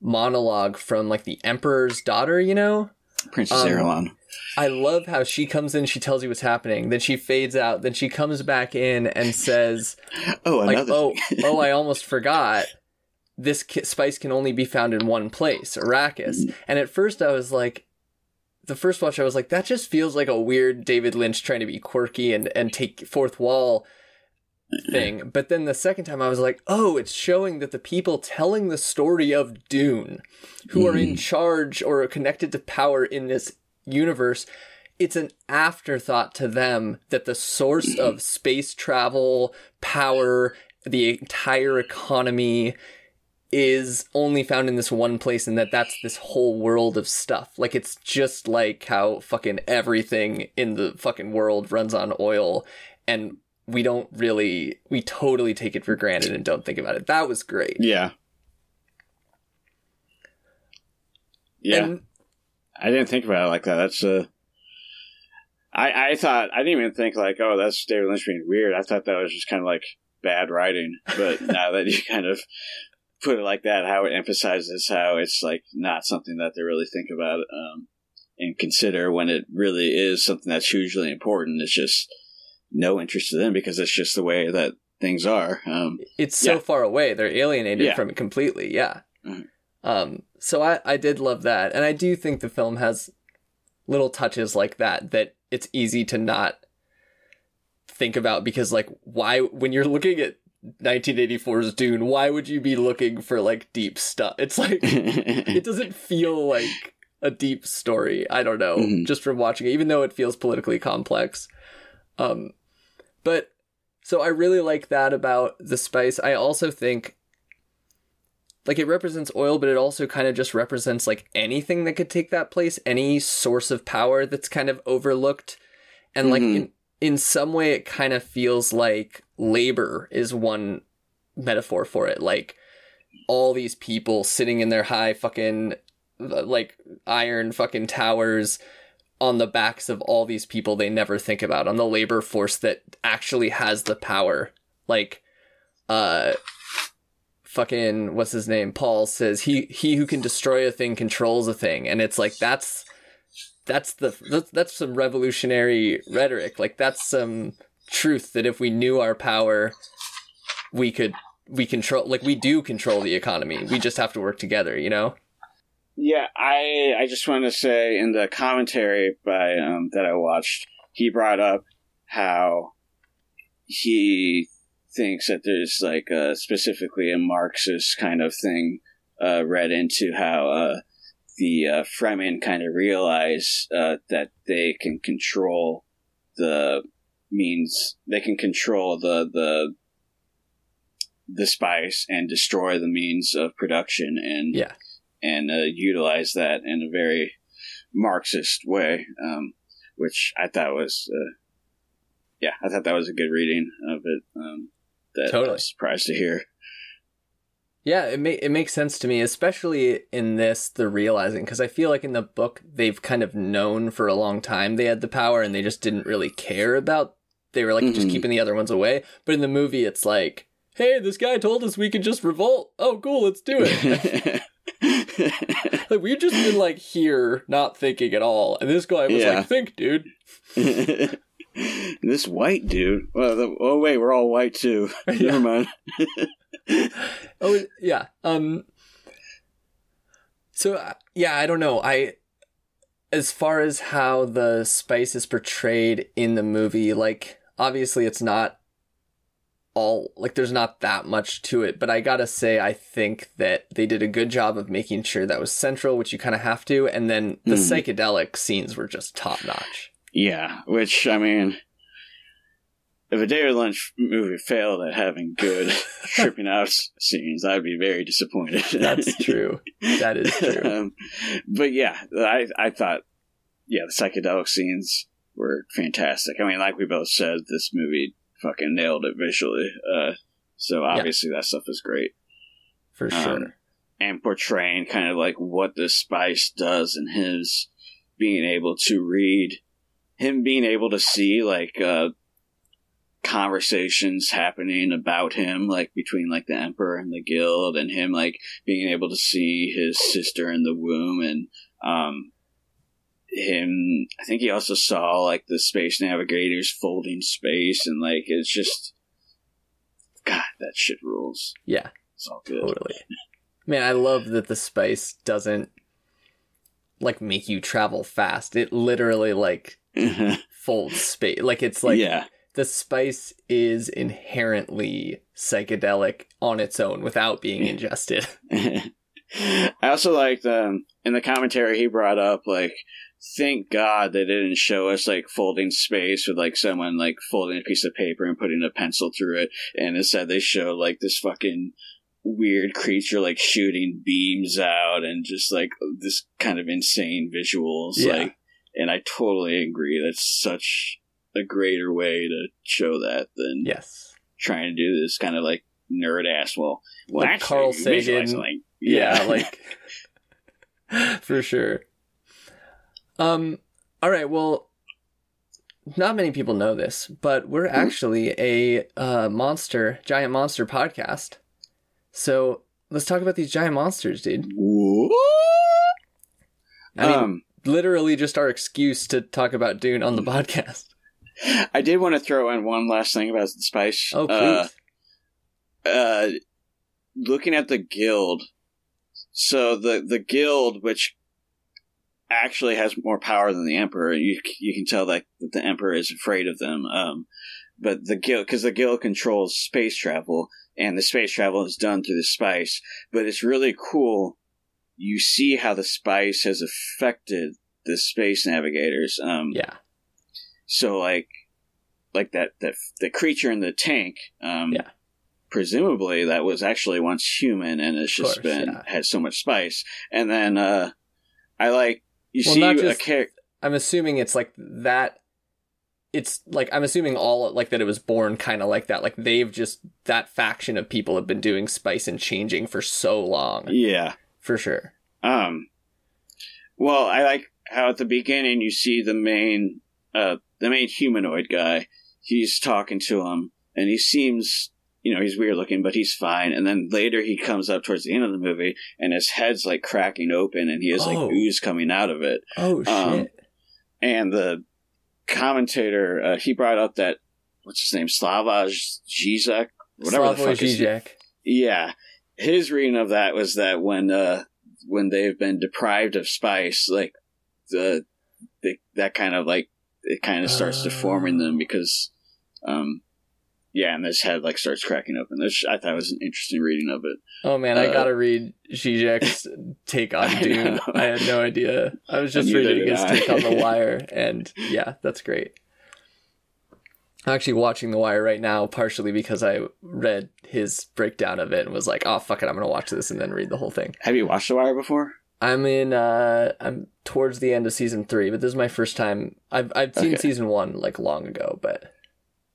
monologue from like the emperor's daughter, you know? Princess Um, Irulan. I love how she comes in, she tells you what's happening, then she fades out, then she comes back in and says, Oh, like, oh, oh, I almost forgot. This ki- spice can only be found in one place, Arrakis. And at first, I was like, the first watch, I was like, that just feels like a weird David Lynch trying to be quirky and and take fourth wall thing. But then the second time, I was like, oh, it's showing that the people telling the story of Dune, who are in hmm. charge or connected to power in this universe, it's an afterthought to them that the source of space travel, power, the entire economy is only found in this one place and that that's this whole world of stuff. Like it's just like how fucking everything in the fucking world runs on oil and we don't really we totally take it for granted and don't think about it. That was great. yeah. Yeah. And I didn't think about it like that. That's uh I I thought I didn't even think like, oh, that's David Lynch being weird. I thought that was just kind of like bad writing. But now that you kind of put it like that, how it emphasizes how it's like not something that they really think about um, and consider when it really is something that's hugely important. It's just no interest to them because it's just the way that things are. Um, it's so Yeah. far away. They're alienated Yeah. from it completely. Yeah. Mhm. Um, so I, I did love that. And I do think the film has little touches like that that it's easy to not think about because like why when you're looking at 1984's Dune, why would you be looking for like deep stuff? It's like it doesn't feel like a deep story. I don't know, Mhm. just from watching it, even though it feels politically complex. Um, but so I really like that about the spice. I also think like it represents oil, but it also kind of just represents like anything that could take that place, any source of power that's kind of overlooked. And like Mhm. in, in some way, it kind of feels like labor is one metaphor for it. Like all these people sitting in their high fucking like iron fucking towers on the backs of all these people they never think about on the labor force that actually has the power. Like uh fucking what's his name? Paul says he he who can destroy a thing controls a thing. And it's like that's that's the that's, some revolutionary rhetoric. Like that's some truth that if we knew our power we could we control like we do control the economy. We just have to work together you know Yeah, I I just want to say in the commentary by um, that I watched, he brought up how he thinks that there's like uh, specifically a Marxist kind of thing uh, read into how uh, the uh, Fremen kind of realize uh, that they can control the means they can control the the the spice and destroy the means of production and Yeah. And uh, utilize that in a very Marxist way, um, which I thought was, uh, yeah, I thought that was a good reading of it. Um, that I Totally. was surprised to hear. Yeah, it ma- it makes sense to me, especially in this the realizing because I feel like in the book they've kind of known for a long time they had the power and they just didn't really care about. They were like just Mhm. keeping the other ones away. But in the movie, it's like, hey, this guy told us we could just revolt. Oh, cool, let's do it. like we've just been like here, not thinking at all, and this guy was Yeah. like, think, dude. this white dude. Well, the, oh wait, we're all white too. Yeah. Never mind. Oh yeah. Um. So uh, yeah, I don't know. I as far as how the spice is portrayed in the movie, like obviously it's not all like there's not that much to it, but I gotta say I think that they did a good job of making sure that was central, which you kind of have to, and then the Mhm. psychedelic scenes were just top notch. Yeah, which I mean, if a day David Lynch movie failed at having good tripping out scenes, I'd be very disappointed. That's true. That is true. um, but yeah, I I thought, yeah, the psychedelic scenes were fantastic. I mean, like we both said, this movie fucking nailed it visually. Uh, so obviously that stuff is great. For Um, sure. and portraying kind of like what the spice does and his being able to read him being able to see like uh conversations happening about him like between like the emperor and the guild and him like being able to see his sister in the womb and um him i think he also saw like the space navigators folding space and like it's just god that shit rules Yeah, it's all good totally. Man, I love that the spice doesn't like make you travel fast. It literally like folds space. Like it's like yeah the spice is inherently psychedelic on its own without being ingested. I also liked um, in the commentary he brought up like thank God they didn't show us like folding space with like someone like folding a piece of paper and putting a pencil through it and instead they show like this fucking weird creature like shooting beams out and just like this kind of insane visuals Yeah. like and I totally agree that's such a greater way to show that than yes. trying to do this kind of like nerd ass well, well Like actually, Carl Sagan. like, Yeah, like for sure. Um all right, well not many people know this, but we're actually a uh, monster, giant monster podcast. So let's talk about these giant monsters, dude. What? I mean, um, literally just our excuse to talk about Dune on the podcast. I did want to throw in one last thing about the spice. Oh, Uh, please. uh, looking at the guild, so the the guild, which actually has more power than the emperor, you you can tell that, that the emperor is afraid of them. Um, but the guild, because the guild controls space travel, and the space travel is done through the spice. But it's really cool. You see how the spice has affected the space navigators. Um, yeah. so like, like that that the creature in the tank. Um, Yeah. Presumably, that was actually once human, and it's just course, been yeah. had so much spice. And then uh, I like you Well, see not a character. I'm assuming it's like that. It's like I'm assuming all like that it was born kind of like that. Like they've just that faction of people have been doing spice and changing for so long, Yeah. for sure. Um. Well, I like how at the beginning you see the main, uh, the main humanoid guy. He's talking to him, and he seems, you know, he's weird looking, but he's fine. And then later he comes up towards the end of the movie, and his head's like cracking open, and he has like Oh. ooze coming out of it. Oh shit! Um, And the commentator, uh, he brought up that what's his name, Slavoj Zizek, whatever the fuck Žižek. yeah, his reading of that was that when uh when they've been deprived of spice, like the, the that kind of like it kind of starts deforming them because um yeah, and his head like starts cracking open. Which I thought was an interesting reading of it. Oh man, I Uh, gotta read Zizek's take on I Dune. know. I had no idea. I was just reading his I. take on The Wire, and yeah, that's great. I'm actually watching The Wire right now, partially because I read his breakdown of it and was like, "Oh fuck it, I'm gonna watch this and then read the whole thing." Have you watched The Wire before? I'm in. uh I'm towards the end of season three, but this is my first time. I've I've seen Okay. season one like long ago, but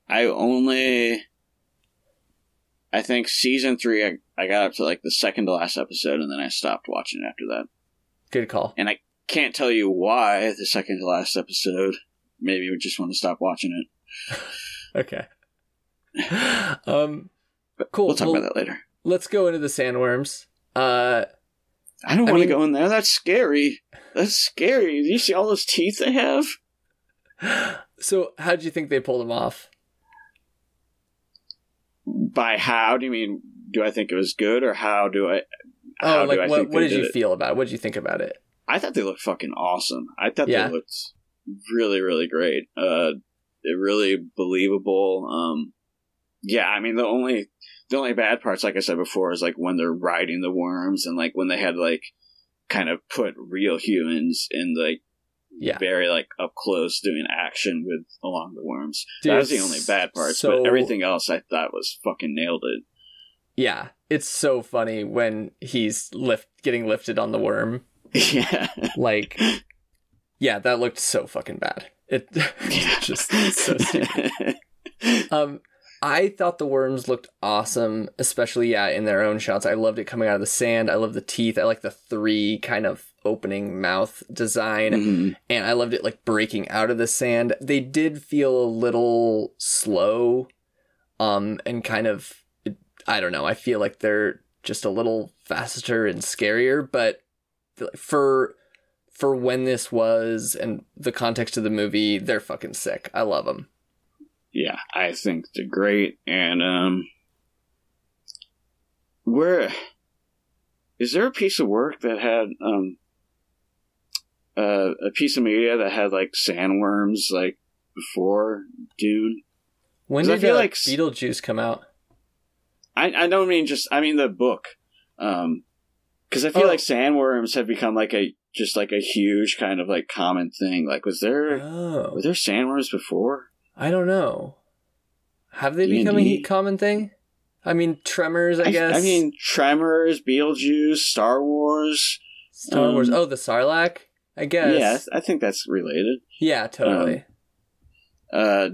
I only I think season three I, I got up to like the second to last episode and then I stopped watching after that. good call. And I can't tell you why the second to last episode. Maybe we just want to stop watching it. Okay. um, cool. We'll talk Well, about that later. Let's go into the sandworms. Uh, I don't want to go in there. That's scary. That's scary. Do you see all those teeth they have? so how do you think they pulled him off? By how do you mean? Do I think it was good, or how do I? Oh, how do like I what? What they did you it? feel about? it? What did you think about it? I thought they looked fucking awesome. I thought Yeah. they looked really, really great. Uh, really believable. Um, yeah, I mean the only the only bad parts, like I said before, is like when they're riding the worms and like when they had like kind of put real humans in like Yeah, very like up close doing action with along the worms. Dude, that was the only bad parts, so- but everything else I thought was fucking nailed it. yeah. It's so funny when he's lift getting lifted on the worm. yeah, Like, yeah, that looked so fucking bad. It just so stupid. Um, I thought the worms looked awesome, especially yeah in their own shots. I loved it coming out of the sand. I love the teeth. I like the three kind of opening mouth design Mhm. and I loved it like breaking out of the sand. They did feel a little slow um and kind of I don't know. I feel like they're just a little faster and scarier, but for for when this was and the context of the movie, they're fucking sick. I love them. Yeah, I think they're great. And um, where is there a piece of work that had um uh, a piece of media that had like sandworms like before Dune? When 'Cause I did feel uh, like Beetlejuice come out? I I don't mean just I mean the book. Um, because I feel Oh. like sandworms have become like a just like a huge kind of like common thing. Like, was there Oh, were there sandworms before? I don't know. Have they D&D? become a common thing? I mean, Tremors. I, guess. I mean, Tremors, Beetlejuice, Star Wars. Star Wars. um, Oh, the Sarlacc. I guess. Yeah, I think that's related. Yeah, totally. uh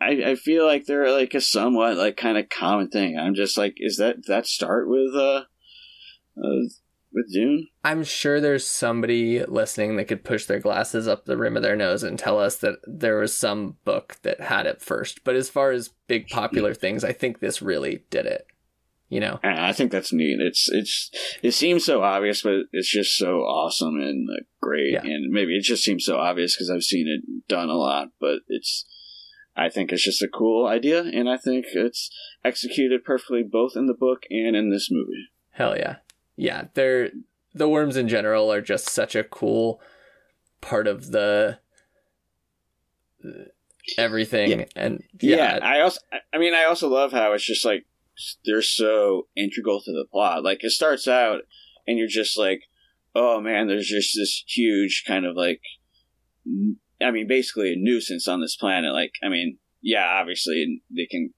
I, I feel like they're like a somewhat like kind of common thing. I'm just like, is that that start with uh, uh with Dune? I'm sure there's somebody listening that could push their glasses up the rim of their nose and tell us that there was some book that had it first. But as far as big popular things, I think this really did it. You know? I think that's neat. It's it's it seems so obvious, but it's just so awesome and great. Yeah. And maybe it just seems so obvious because I've seen it done a lot, but it's. I think it's just a cool idea, and I think it's executed perfectly both in the book and in this movie. Hell yeah. Yeah, they're the worms in general are just such a cool part of the everything Yeah. and Yeah, yeah, I also, I mean, I also love how it's just like they're so integral to the plot. Like it starts out, and you're just like, oh man, there's just this huge kind of like, I mean, basically a nuisance on this planet. Like, I mean, yeah, obviously they can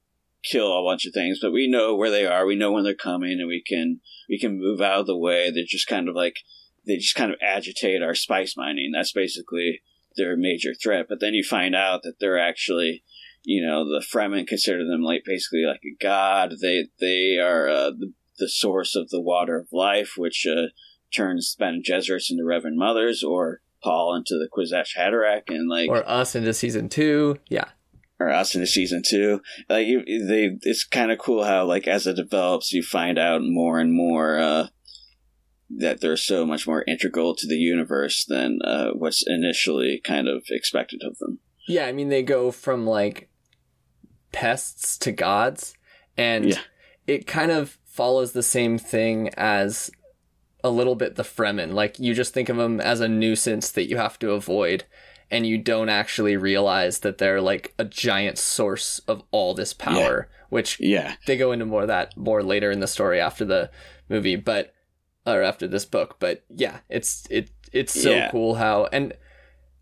kill a bunch of things, but we know where they are. We know when they're coming, and we can we can move out of the way. They're just kind of like they just kind of agitate our spice mining. That's basically their major threat. But then you find out that they're actually you know the Fremen consider them like basically like a god. They they are uh, the the source of the water of life, which uh, turns Bene Gesserits into Reverend Mothers, or Paul into the Kwisatz Haderach, and like or us into season two. Yeah. or us into season two. Like you, they, it's kind of cool how like as it develops, you find out more and more uh, that they're so much more integral to the universe than uh, what's initially kind of expected of them. Yeah, I mean they go from like pests to gods and Yeah. it kind of follows the same thing as a little bit the Fremen. Like you just think of them as a nuisance that you have to avoid and you don't actually realize that they're like a giant source of all this power, which Yeah, they go into more of that more later in the story after the movie, but or after this book. But yeah, it's it it's so Yeah. cool how and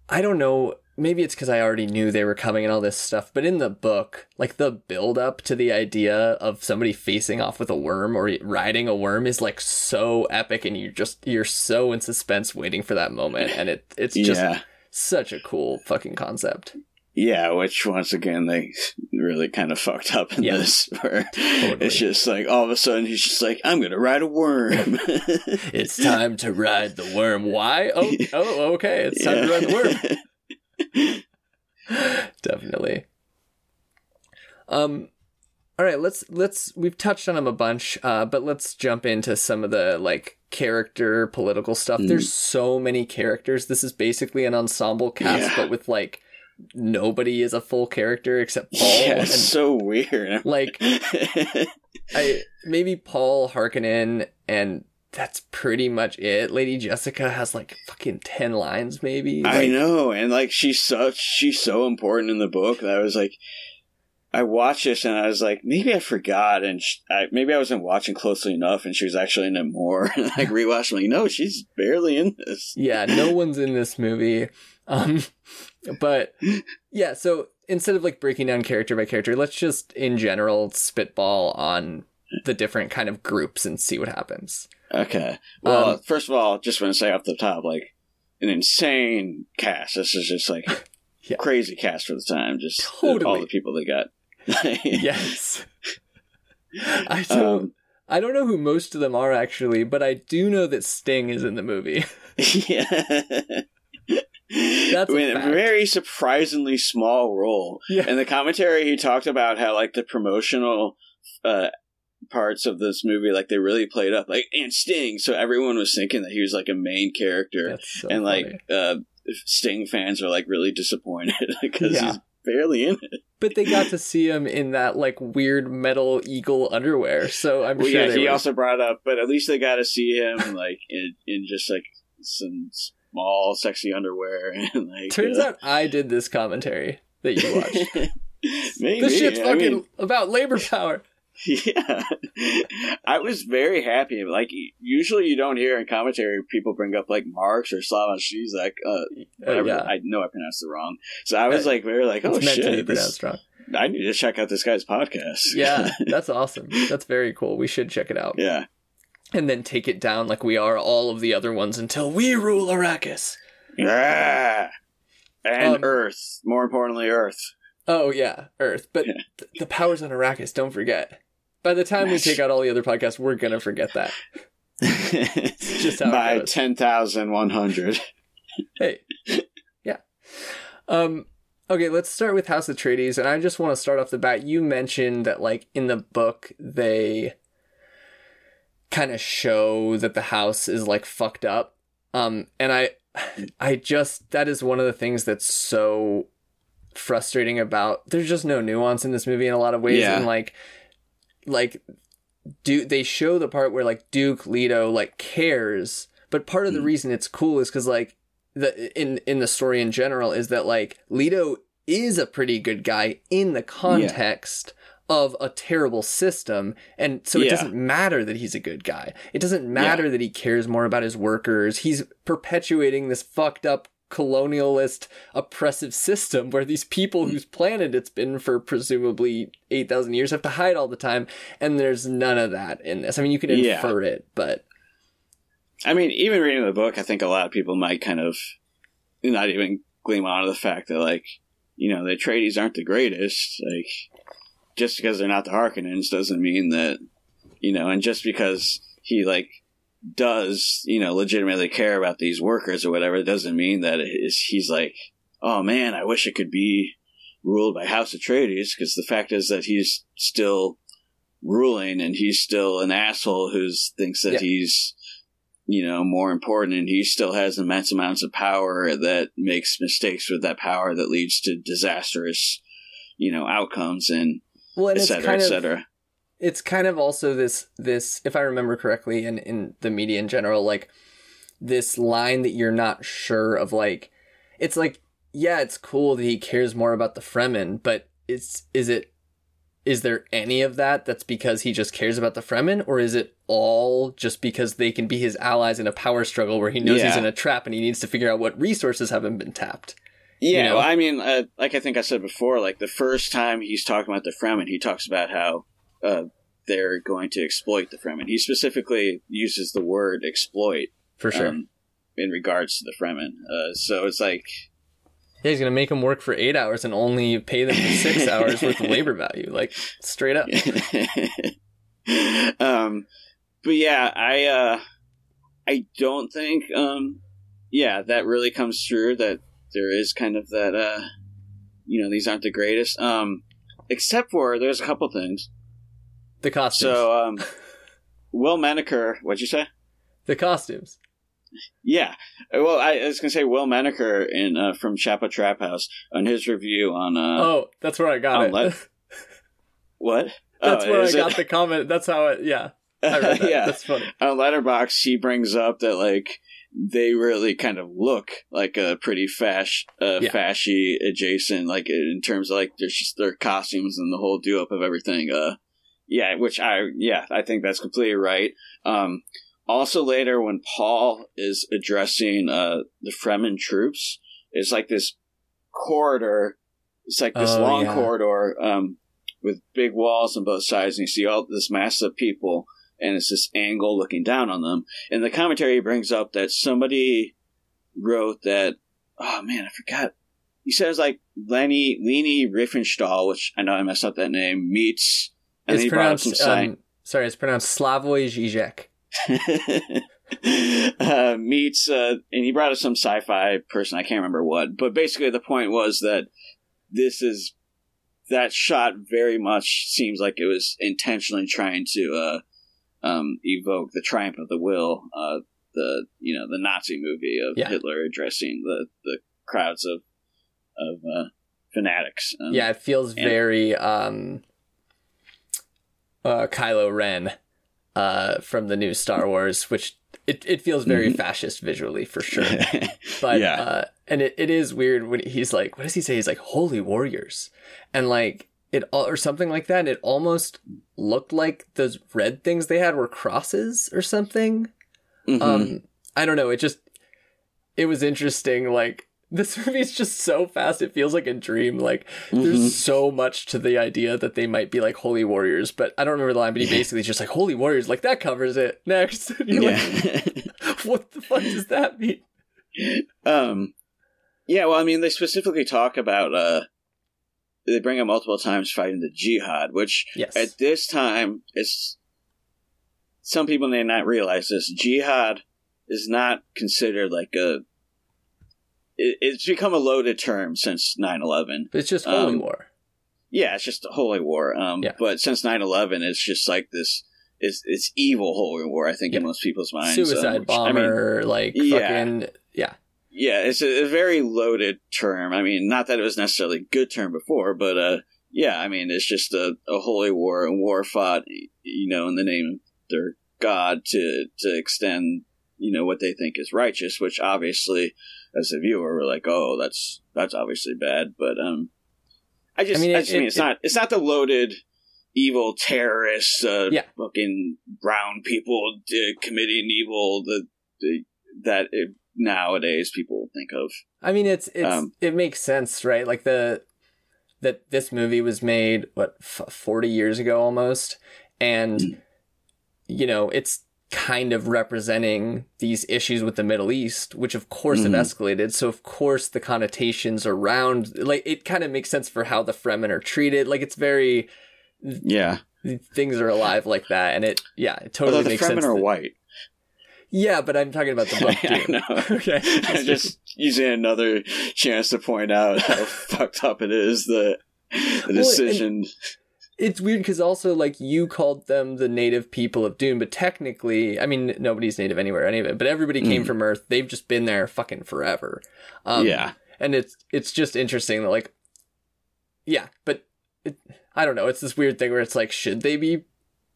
I don't know. Maybe it's because I already knew they were coming and all this stuff, but in the book, like the build up to the idea of somebody facing off with a worm or riding a worm is like so epic, and you're just you're so in suspense waiting for that moment, and it it's just yeah, such a cool fucking concept. yeah. Which once again they really kind of fucked up in Yeah. this, where Totally. it's just like all of a sudden he's just like, "I'm gonna ride a worm." It's time to ride the worm. Why? Oh, oh, okay. It's time to ride the worm. Definitely. Um all right, let's let's we've touched on them a bunch, uh, but let's jump into some of the like character political stuff. Mm. There's so many characters. This is basically an ensemble cast, Yeah. but with like nobody is a full character except Paul. yeah, and, so weird. like I maybe Paul Harkonnen and that's pretty much it. Lady Jessica has like fucking ten lines, maybe. I know, and like she's such she's so important in the book that I was like, I watched this and I was like, maybe I forgot, and sh I, maybe I wasn't watching closely enough, and she was actually in it more. And like rewatched, I'm like, no, she's barely in this. Yeah, no one's in this movie. Um, but yeah, so instead of like breaking down character by character, let's just in general spitball on the different kind of groups and see what happens. Okay, well, Um, first of all, just want to say off the top, like an insane cast. This is just like Yeah. crazy cast for the time. Just totally. all the people they got. Yes. I don't Um, I don't know who most of them are actually, but I do know that Sting is in the movie. yeah. That's a I mean, a very surprisingly small role. Yeah. In the commentary, he talked about how like the promotional uh, parts of this movie, like they really played up, like and Sting. So everyone was thinking that he was like a main character, so and like uh, Sting fans are like really disappointed because Yeah. he's barely in it. But they got to see him in that like weird metal eagle underwear, so I'm Well, sure yeah, they he were- also brought up, but at least they got to see him like in, in just like some small, sexy underwear, and like Turns uh, out I did this commentary that you watched. Maybe this shit's I fucking mean, about labor power. Yeah, I was very happy. Like usually, you don't hear in commentary people bring up like Marx or Slavoj Zizek. Uh, Uh, whatever. yeah, I know I pronounced it wrong, so I was like very like, oh it's meant to be shit, this, wrong. I need to check out this guy's podcast. Yeah, that's awesome. That's very cool. We should check it out. yeah, And then take it down like we are all of the other ones until we rule Arrakis. yeah, and Um, Earth. More importantly, Earth. Oh yeah, Earth. But Yeah. th- the powers on Arrakis, don't forget. By the time we take out all the other podcasts, we're gonna forget that. just how by ten thousand one hundred. Hey. Yeah. Um okay, let's start with House of Atreides, and I just want to start off the bat. You mentioned that like in the book they kind of show that the house is like fucked up. Um and I I just that is one of the things that's so frustrating about there's just no nuance in this movie in a lot of ways Yeah. and like like do they show the part where like Duke Leto like cares but part of the Mm. reason it's cool is cuz like the in in the story in general is that like Leto is a pretty good guy in the context of a terrible system and so it Yeah. doesn't matter that he's a good guy it doesn't matter that he cares more about his workers he's perpetuating this fucked up colonialist oppressive system where these people hmm. whose planet it's been for presumably 8000 years have to hide all the time and there's none of that in this i mean you can Yeah. infer it but I mean, even reading the book, I think a lot of people might kind of not even gleam onto the fact that, like, you know, the Atreides aren't the greatest. Like, just because they're not the Harkonnens doesn't mean that, you know, and just because he, like, does, you know, legitimately care about these workers or whatever, it doesn't mean that he's like, oh man, I wish it could be ruled by House of Atreides, because the fact is that he's still ruling and he's still an asshole who thinks that Yeah. he's you know, more important, and he still has immense amounts of power that makes mistakes with that power that leads to disastrous, you know, outcomes and well and et cetera, et of cetera. It's kind of also this this if i remember correctly in in the media in general like this line that you're not sure of like it's like yeah it's cool that he cares more about the fremen but it's is it is there any of that that's because he just cares about the fremen or is it all just because they can be his allies in a power struggle where he knows he's in a trap and he needs to figure out what resources haven't been tapped Yeah, you know? well, I mean, uh, like I think I said before, like the first time he's talking about the Fremen, he talks about how uh, they're going to exploit the Fremen. He specifically uses the word exploit for sure um, in regards to the Fremen. Uh, so it's like, yeah he's gonna make them work for eight hours and only pay them for six hours worth of labor value like straight up um, but yeah, I uh, I don't think um, yeah, that really comes through. That there is kind of that uh, you know, these aren't the greatest. Um, except for there's a couple things. The costumes So um, Will Menaker, what'd you say? the costumes Yeah, well, I, I was gonna say Will Menaker in uh, from Chapo Trap House on his review on uh, oh, that's where I got it. Le- what? that's Oh, where I is it? got the comment. That's how it. Yeah, that. yeah. That's funny. on Letterboxd, he brings up that like they really kind of look like a pretty fash, uh, Yeah. fashy adjacent, like in terms of like their just their costumes and the whole do up of everything. Uh, yeah, which I yeah I think that's completely right. Um, also later when Paul is addressing uh the Fremen troops, it's like this corridor. It's like this Oh, long yeah. corridor um, with big walls on both sides, and you see all this mass of people and it's this angle looking down on them. And the commentary brings up that somebody wrote that. Oh man, I forgot. He says like Lenny Leni Riefenstahl, which I know I messed up that name. Meets and It's then he brought up pronounced um, sorry, it's pronounced Slavoj Žižek. uh, meets, uh, and he brought us some sci-fi person. I can't remember what, but basically the point was that this is that shot very much seems like it was intentionally trying to uh, um, evoke the triumph of the will, uh, the you know the Nazi movie of Yeah. Hitler addressing the the crowds of of uh, fanatics. Um, Yeah, it feels and- very um uh Kylo Ren uh from the new Star Wars, which it, it feels very fascist visually for sure. But Yeah. uh and it, it is weird when he's like what does he say? He's like holy warriors. And like it al- or something like that. It almost looked like those red things they had were crosses or something. Mhm. Um, I don't know. It just it was interesting. Like this movie is just so fast. It feels like a dream. Like Mhm. there's so much to the idea that they might be like holy warriors. But I don't remember the line. But he basically is just like holy warriors. Like that covers it. Next, you're like, yeah. what the fuck does that mean? Um, yeah, well, I mean, they specifically talk about, uh, they bring up multiple times fighting the jihad, which Yes. at this time is, some people may not realize this. Jihad is not considered like a, it, it's become a loaded term since 9 11. But it's just holy um, war. Yeah, it's just a holy war. Um, Yeah. But since 9 11, it's just like this, it's, it's evil holy war, I think, in most people's minds. Suicide um, which, I mean, bomber. like yeah. fucking yeah. Yeah, it's a, a very loaded term. I mean, not that it was necessarily a good term before, but uh, yeah, I mean, it's just a, a holy war, a war fought, you know, in the name of their god to to extend, you know, what they think is righteous. Which obviously, as a viewer, we're like, oh, that's that's obviously bad. But um, I just, I I, mean, it- just mean, it- it's not it's not the loaded. Evil terrorists, uh, Yeah. fucking brown people uh, committing evil. The, the that it, nowadays people think of. I mean, it's it's Um, it makes sense, right? Like the that this movie was made what f- forty years ago almost, and Mm. you know it's kind of representing these issues with the Middle East, which of course Mhm. have escalated. So of course the connotations around like it kind of makes sense for how the Fremen are treated. Like it's very Yeah, things are alive like that, and it yeah it totally although the makes Fremen sense. are that- white. yeah, but I'm talking about the book too. okay, I'm just using another chance to point out how fucked up it is the, the and- decision. It's weird because also like you called them the native people of Dune, but technically, I mean, nobody's native anywhere anyway. But everybody came Mm. from Earth. They've just been there fucking forever. Um, yeah, and it's it's just interesting that like, yeah, but it, I don't know. It's this weird thing where it's like, should they be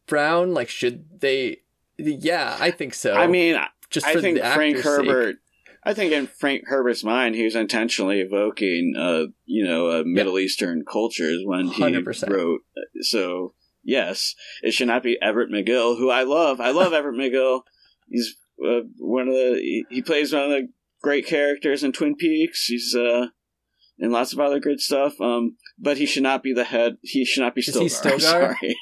brown? Like, should they? Yeah, I think so. I mean, just I for think the Frank Herbert. sake. I think in Frank Herbert's mind, he was intentionally evoking, uh, you know, uh, Middle Eastern cultures when he 100%. wrote. So yes, it should not be Everett McGill, who I love. I love Everett McGill. He's uh, one of the. He, he plays one of the great characters in Twin Peaks. He's uh, and lots of other good stuff. Um, but he should not be the head. He should not be Is he Stilgar. Sorry.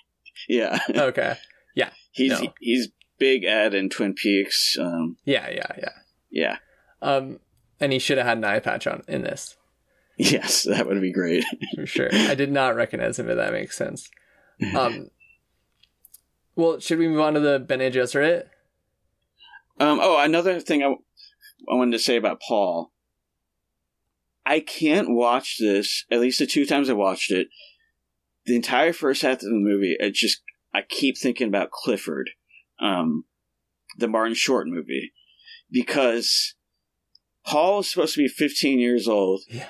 yeah, Okay. Yeah. He's No. he's Big Ed in Twin Peaks. Um, Yeah, yeah, yeah. yeah. Um, and he should have had an eye patch on in this. Yes, that would be great. for sure. I did not recognize him, if that makes sense. Um, well, should we move on to the Bene Gesserit? Um, oh, another thing I, I wanted to say about Paul. I can't watch this, at least the two times I watched it, the entire first half of the movie, it just, I keep thinking about Clifford, um, the Martin Short movie, because Paul is supposed to be 15 years old. Yeah.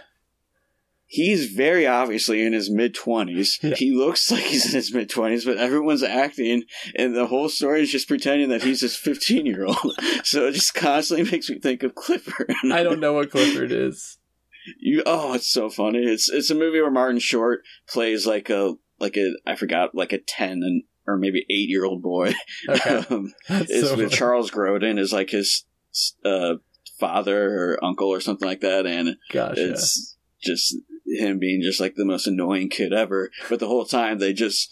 He's very obviously in his mid 20s. Yeah. He looks like he's in his mid 20s, but everyone's acting, and the whole story is just pretending that he's this 15 year old. So it just constantly makes me think of Clifford. I don't know what Clifford is. You oh, it's so funny. It's it's a movie where Martin Short plays like a like a I forgot like a ten and or maybe eight year old boy. Okay. um, That's is so with funny. Charles Grodin is like his uh, father or uncle or something like that, and Gotcha. it's just him being just like the most annoying kid ever. But the whole time they just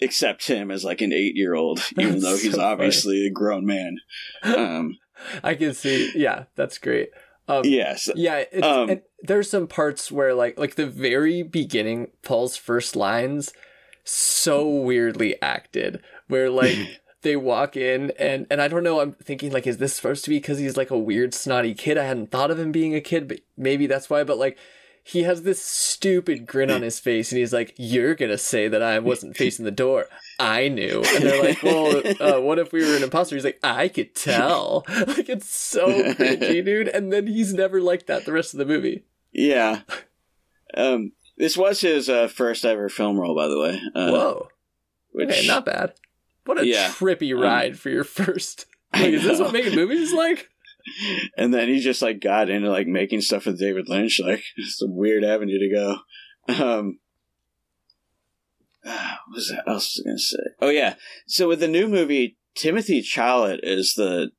accept him as like an eight year old, even though he's so funny. obviously a grown man. Um, I can see. Yeah, that's great. Um, yes, Yeah, Um, there's some parts where like like the very beginning, Paul's first lines, so weirdly acted. where like they walk in and and I don't know. I'm thinking like, is this supposed to be because he's like a weird snotty kid? I hadn't thought of him being a kid, but maybe that's why. But like he has this stupid grin on his face and he's like, You're gonna say that I wasn't facing the door. I knew. And they're like, Well, uh, what if we were an imposter? He's like, I could tell. Like, it's so cringy, dude. And then he's never like that the rest of the movie. Yeah. Um, this was his uh, first ever film role, by the way. Uh, Whoa. Which, Okay, not bad. What a Yeah. trippy Um, ride for your first. Like, is this what making movies is like? and then he just like got into like making stuff with David Lynch. Like it's a weird avenue to go. Um, what was that else was gonna say? Oh yeah. So with the new movie, Timothy Chalamet is the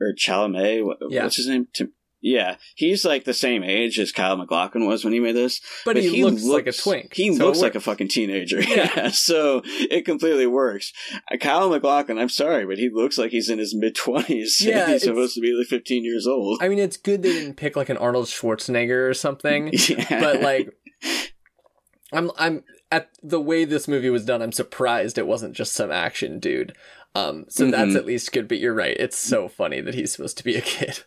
or Chalamet. What, Yeah. What's his name? Tim, yeah, he's like the same age as Kyle MacLachlan was when he made this. But, he, looks, like a twink. He so looks like a fucking teenager. Yeah. Yeah. so it completely works. Uh, Kyle MacLachlan, I'm sorry, but he looks like he's in his mid twenties. Yeah, he's supposed to be like 15 years old. I mean, it's good they didn't pick like an Arnold Schwarzenegger or something. yeah. but like i'm i'm at the way this movie was done i'm surprised it wasn't just some action dude um so that's Mhm. at least good but you're right it's so funny that he's supposed to be a kid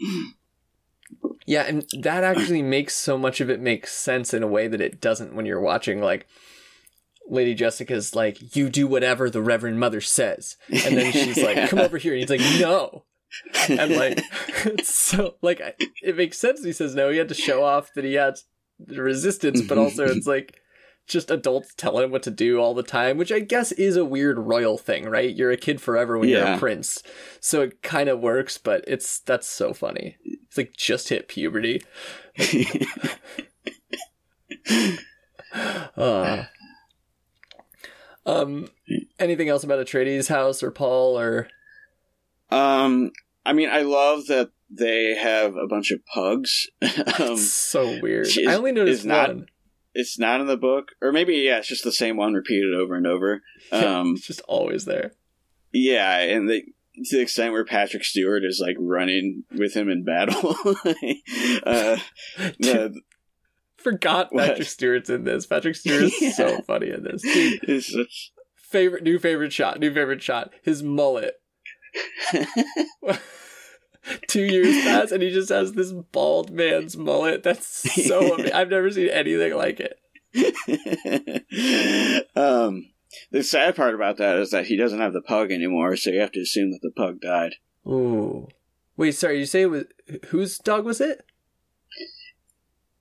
yeah and that actually makes so much of it make sense in a way that it doesn't when you're watching like lady jessica's like you do whatever the reverend mother says. And then she's like come over here. And he's like no. And like it's so like it makes sense he says no. He had to show off that he had resistance but also it's like just adults telling him what to do all the time which i guess is a weird royal thing right? You're a kid forever when you're a prince. So it kind of works but it's that's so funny. It's like just hit puberty. Uh, um anything else about atreides house or paul or? Um, I mean, I love that they have a bunch of pugs. um, so weird. she i only noticed is not- one it's not in the book, or maybe yeah, it's just the same one repeated over and over. Um, it's just always there yeah, and they, to the extent where Patrick Stewart is like running with him in battle. uh, the, Forgot What? Patrick Stewart's in this. Patrick Stewart is Yeah. so funny in this. Dude, such, favorite new favorite shot, new favorite shot. His mullet. Two years pass and he just has this bald man's mullet. That's so amazing. I've never seen anything like it. um, the sad part about that is that he doesn't have the pug anymore, so you have to assume that the pug died. Ooh. Wait, sorry, you say it was whose dog was it?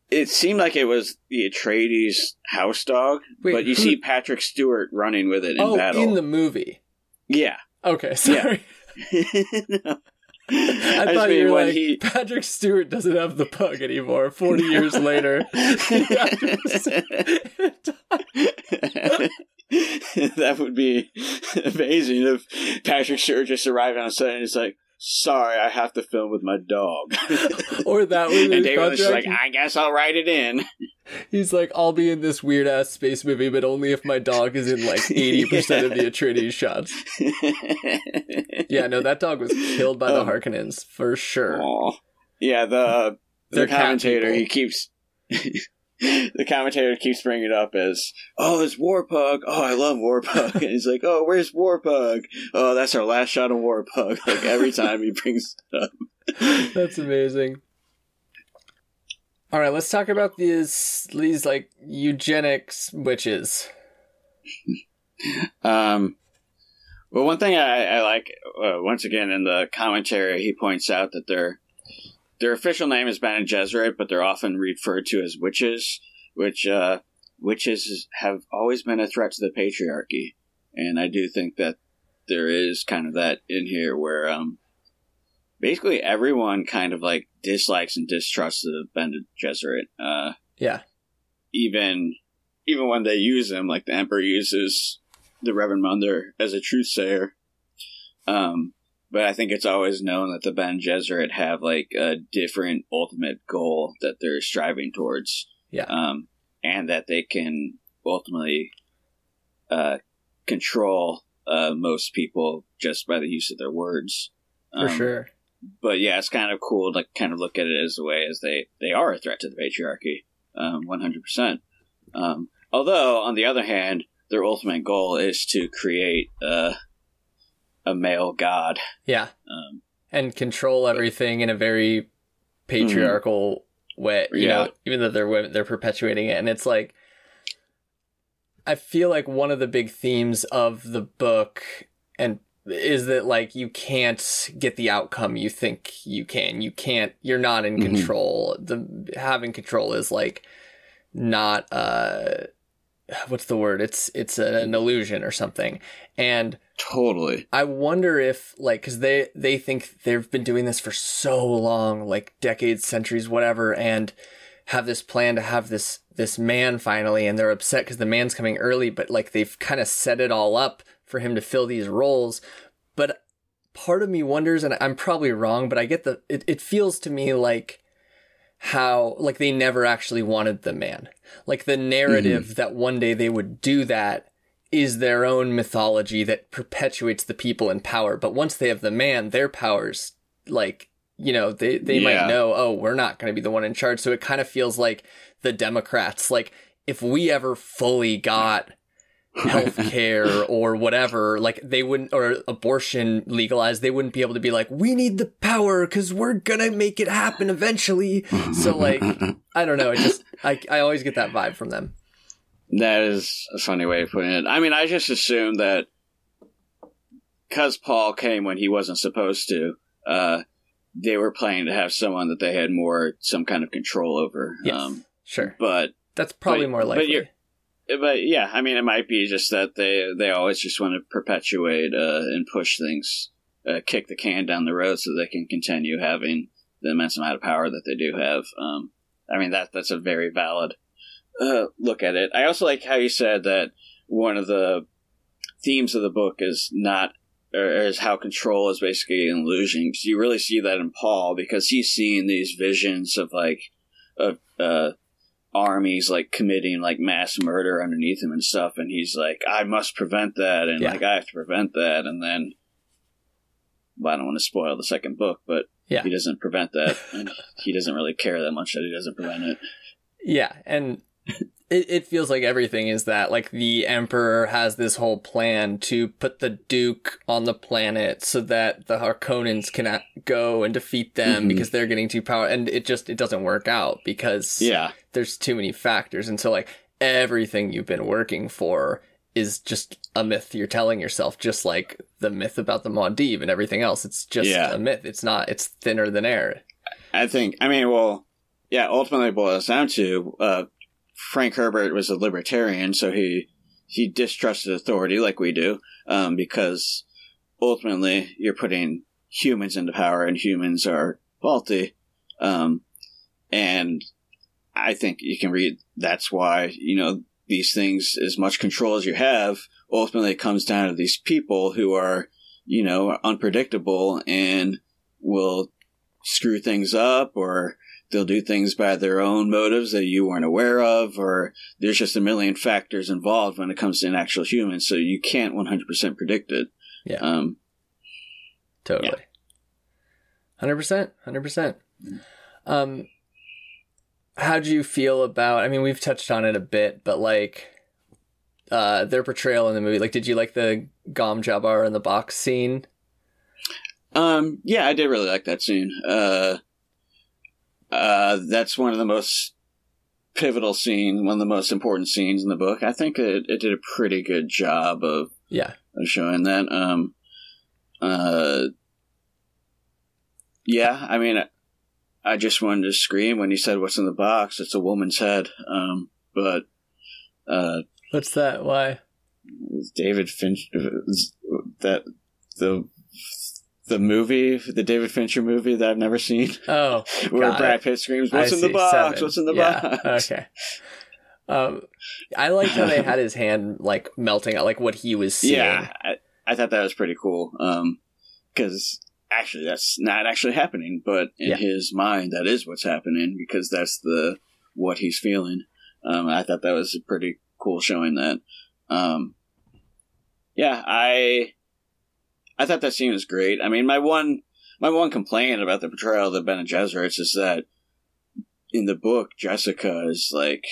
It seemed like it was the Atreides house dog, Wait, but you who- see Patrick Stewart running with it in oh, battle. in the movie. yeah. Okay, sorry. No. I, just thought mean you were when like he- Patrick Stewart doesn't have the pug anymore. Forty years later. that would be amazing if Patrick Stewart just arrived on set and he's like, "Sorry, I have to film with my dog." or that was and David was like, "I guess I'll write it in." He's like, I'll be in this weird ass space movie, but only if my dog is in like 80% of the Atreides shots. Yeah, no, that dog was killed by the Um, Harkonnens for sure. Aw. Yeah, the the commentator he keeps the commentator keeps bringing it up as, "Oh, it's Warpug. Oh, I love Warpug." and he's like, "Oh, where's Warpug? Oh, that's our last shot of Warpug." Like every time he brings it up. That's amazing. All right, let's talk about these these like eugenics witches. Um, well, one thing I, I like, uh, once again, in the commentary, he points out that their their official name is Bene Gesserit, but they're often referred to as witches, which uh, witches have always been a threat to the patriarchy, and I do think that there is kind of that in here where um, basically everyone kind of like dislikes and distrusts the Bene Gesserit. Uh, Yeah. even even when they use them, like the Emperor uses the Reverend Mother as a truth sayer. Um, but I think it's always known that the Bene Gesserit have like a different ultimate goal that they're striving towards. Yeah. Um, and that they can ultimately uh, control uh, most people just by the use of their words. For Um, sure. but yeah, it's kind of cool to kind of look at it as a way as they they are a threat to the patriarchy, um, one hundred percent. Um, Although on the other hand, their ultimate goal is to create uh, a male god. Yeah. Um, and control everything in a very patriarchal way. You Yeah. know, even though they're women, they're perpetuating it, and it's like I feel like one of the big themes of the book and is that like you can't get the outcome you think you can. You can't. You're not in Mhm. control. The having control is like not uh what's the word? It's it's an illusion or something. And totally. I wonder if like because they they think they've been doing this for so long, like decades, centuries, whatever, and have this plan to have this this man finally, and they're upset because the man's coming early, but like they've kind of set it all up for him to fill these roles. But part of me wonders, and I'm probably wrong, but I get the it, it feels to me like how like they never actually wanted the man. Like the narrative hmm. that one day they would do that is their own mythology that perpetuates the people in power. But once they have the man, their powers, like, you know, they, they Yeah. might know, oh, we're not going to be the one in charge. So it kind of feels like the Democrats, like, if we ever fully got healthcare or whatever, like they wouldn't, or abortion legalized, they wouldn't be able to be like, we need the power because we're gonna make it happen eventually. So like, I don't know. It just, I, I always get that vibe from them. That is a funny way of putting it. I mean, I just assume that because Paul came when he wasn't supposed to, uh, they were planning to have someone that they had more some kind of control over. Yes. Um, sure. but That's probably but- more but likely. But yeah, I mean, it might be just that they they always just want to perpetuate uh, and push things, uh, kick the can down the road so they can continue having the immense amount of power that they do have. Um, I mean, that that's a very valid uh, look at it. I also like how you said that one of the themes of the book is not or is how control is basically an illusion. 'Cause you really see that in Paul because he's seeing these visions of like of uh, armies like committing like mass murder underneath him and stuff, and he's like, I must prevent that, and Yeah. like I have to prevent that, and then. Well, I don't want to spoil the second book, but Yeah. he doesn't prevent that, and he doesn't really care that much that he doesn't prevent it. Yeah, and it, it feels like everything is that. Like the Emperor has this whole plan to put the Duke on the planet so that the Harkonnens cannot go and defeat them Mhm. because they're getting too powerful, and it just it doesn't work out because Yeah, there's too many factors, and so like everything you've been working for is just a myth you're telling yourself, just like the myth about the Muad'Dib and everything else. It's just Yeah. a myth. It's not. It's thinner than air. I think. I mean, well, yeah. Ultimately, it boils down to uh, Frank Herbert was a libertarian, so he he distrusted authority like we do, um, because ultimately you're putting humans into power, and humans are faulty. Um, and I think you can read. That's why you know these things, as much control as you have, ultimately it comes down to these people who are, you know, unpredictable and will screw things up or they'll do things by their own motives that you weren't aware of or there's just a million factors involved when it comes to an actual human so you can't 100% predict it Yeah. um Totally. Hundred percent. Hundred percent. Um, how do you feel about? I mean, we've touched on it a bit, but like, uh, their portrayal in the movie. Like, did you like the Gom Jabbar in the box scene? um yeah i did really like that scene uh uh that's one of the most pivotal scenes one of the most important scenes in the book i think it, it did a pretty good job of Yeah. of showing that. Um, uh, yeah, I mean, I, just wanted to scream when he said, "What's in the box?" It's a woman's head. Um, but uh, What's that? Why? David Finch, that the the movie, the David Fincher movie that I've never seen, Oh, where Brad it. Pitt screams, I "What's in the box? Seven. What's in the Yeah. box?" Okay. Um, I liked how they had his hand like melting out, like what he was seeing. Yeah, I, I thought that was pretty cool. Um, because actually, that's not actually happening, but in Yeah. his mind, that is what's happening because that's the what he's feeling. Um, I thought that was pretty cool showing that. Um, yeah, I, I thought that scene was great. I mean, my one, my one complaint about the portrayal of the Bene Gesserits is that in the book, Jessica is like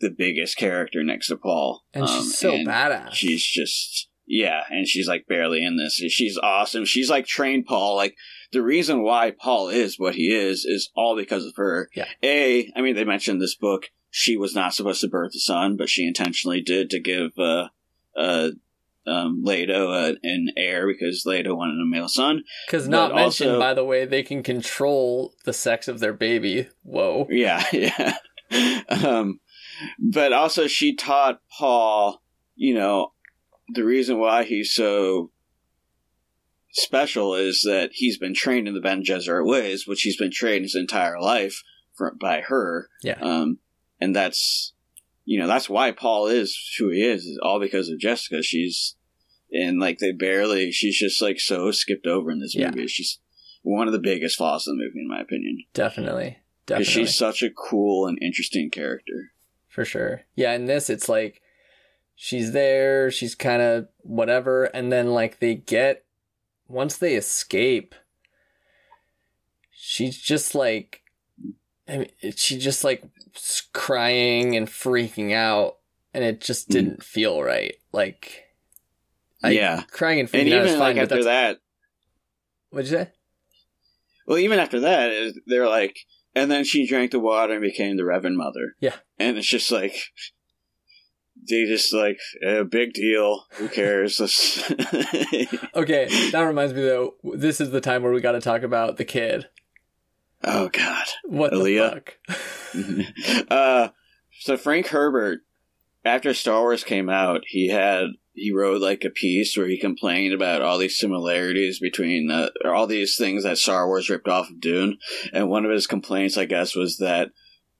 the biggest character next to Paul. And Um, she's so and badass. She's just yeah, and she's like barely in this. She's awesome. She's like trained Paul. Like the reason why Paul is what he is is all because of her. Yeah. A, I mean, they mentioned this book. She was not supposed to birth a son, but she intentionally did to give uh, uh, um, Leto an heir because Leto wanted a male son. Because not mentioned, also- by the way, they can control the sex of their baby. Whoa. Yeah, yeah. um, but also, she taught Paul, you know, the reason why he's so special is that he's been trained in the Bene Gesserit ways, which he's been trained his entire life for, by her. Yeah. Um, and that's, you know, that's why Paul is who he is, is all because of Jessica. She's, and like they barely, she's just like so skipped over in this Yeah. movie. She's one of the biggest flaws of the movie, in my opinion. Definitely. Because Definitely. she's such a cool and interesting character. For sure. Yeah, in this, it's like she's there, she's kind of whatever, and then like they get, once they escape, she's just like, I mean, she just like crying and freaking out, and it just Mm. didn't feel right. Like, I, yeah. crying and freaking And out is even fine, like after that, what'd you say? well, even after that, is- they're like, and then she drank the water and became the Reverend Mother. Yeah. And it's just like, they just like, eh, big deal. Who cares? Okay, that reminds me though, this is the time where we got to talk about the kid. Oh, God. What Alia? the fuck? uh, so Frank Herbert, after Star Wars came out, he had he wrote like a piece where he complained about all these similarities between uh, or all these things that Star Wars ripped off of Dune, and one of his complaints, I guess, was that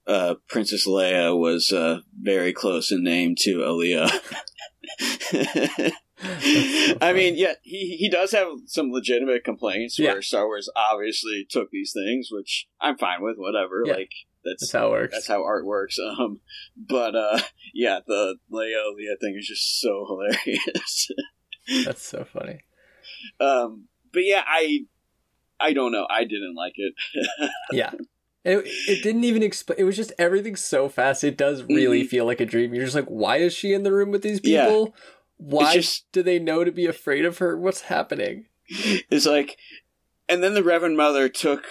uh, Princess Leia was uh, very close in name to Alia. I mean, yeah, he he does have some legitimate complaints where Yeah. Star Wars obviously took these things, which I'm fine with. Whatever, Yeah. like that's That's how it works. that's how art works. Um, but uh, yeah, the Leia Leia thing is just so hilarious. That's so funny. um, but yeah, I I don't know. I didn't like it. Yeah. It, it didn't even explain. It was just everything so fast. It does really Mhm. feel like a dream. You're just like, why is she in the room with these Yeah. Why just- do they know to be afraid of her? What's happening? it's like, and then the Reverend Mother took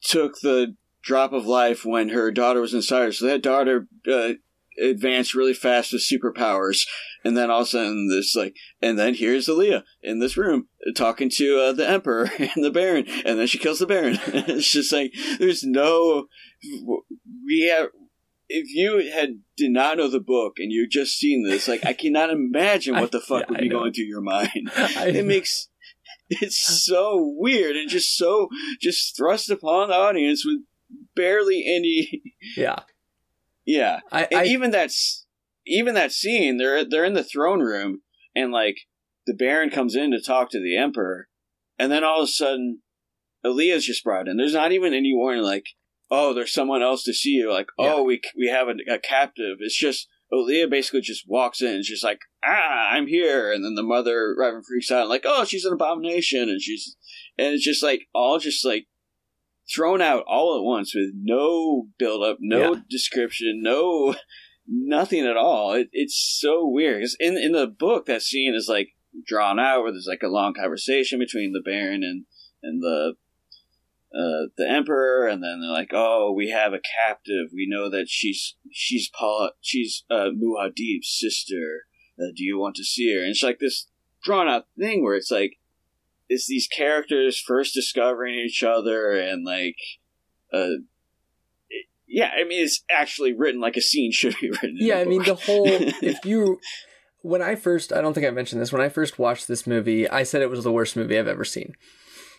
took the drop of life when her daughter was inside her. So that daughter uh, advanced really fast with superpowers, and then all of a sudden this like, and then here's Alia in this room talking to uh, the Emperor and the Baron, and then she kills the Baron. it's just like there's no we have. If you had did not know the book and you just seen this, like I cannot imagine what the fuck I- would yeah, be know. going through your mind I, it makes it's so weird and just so just thrust upon the audience with barely any yeah. yeah I, and I even that's even that scene they're they're in the throne room and like the baron comes in to talk to the emperor and then all of a sudden Alia's just brought in there's not even any warning like oh there's someone else to see you like Yeah. oh we we have a, a captive it's just Alia basically just walks in and she's like ah I'm here and then the mother Reverend freaks out like oh she's an abomination and she's and it's just like all just like thrown out all at once with no build up, no Yeah. description, no nothing at all. It, it's so weird. 'Cause in in the book, that scene is like drawn out where there's like a long conversation between the Baron and and the uh, the Emperor, and then they're like, "Oh, we have a captive. We know that she's she's Paul, she's uh, Muad'Dib's sister. Uh, do you want to see her?" And it's like this drawn out thing where it's like it's these characters first discovering each other and like uh it- yeah i mean it's actually written like a scene should be written yeah, I mean the whole if you when I first I don't think I mentioned this when I first watched this movie I said it was the worst movie I've ever seen.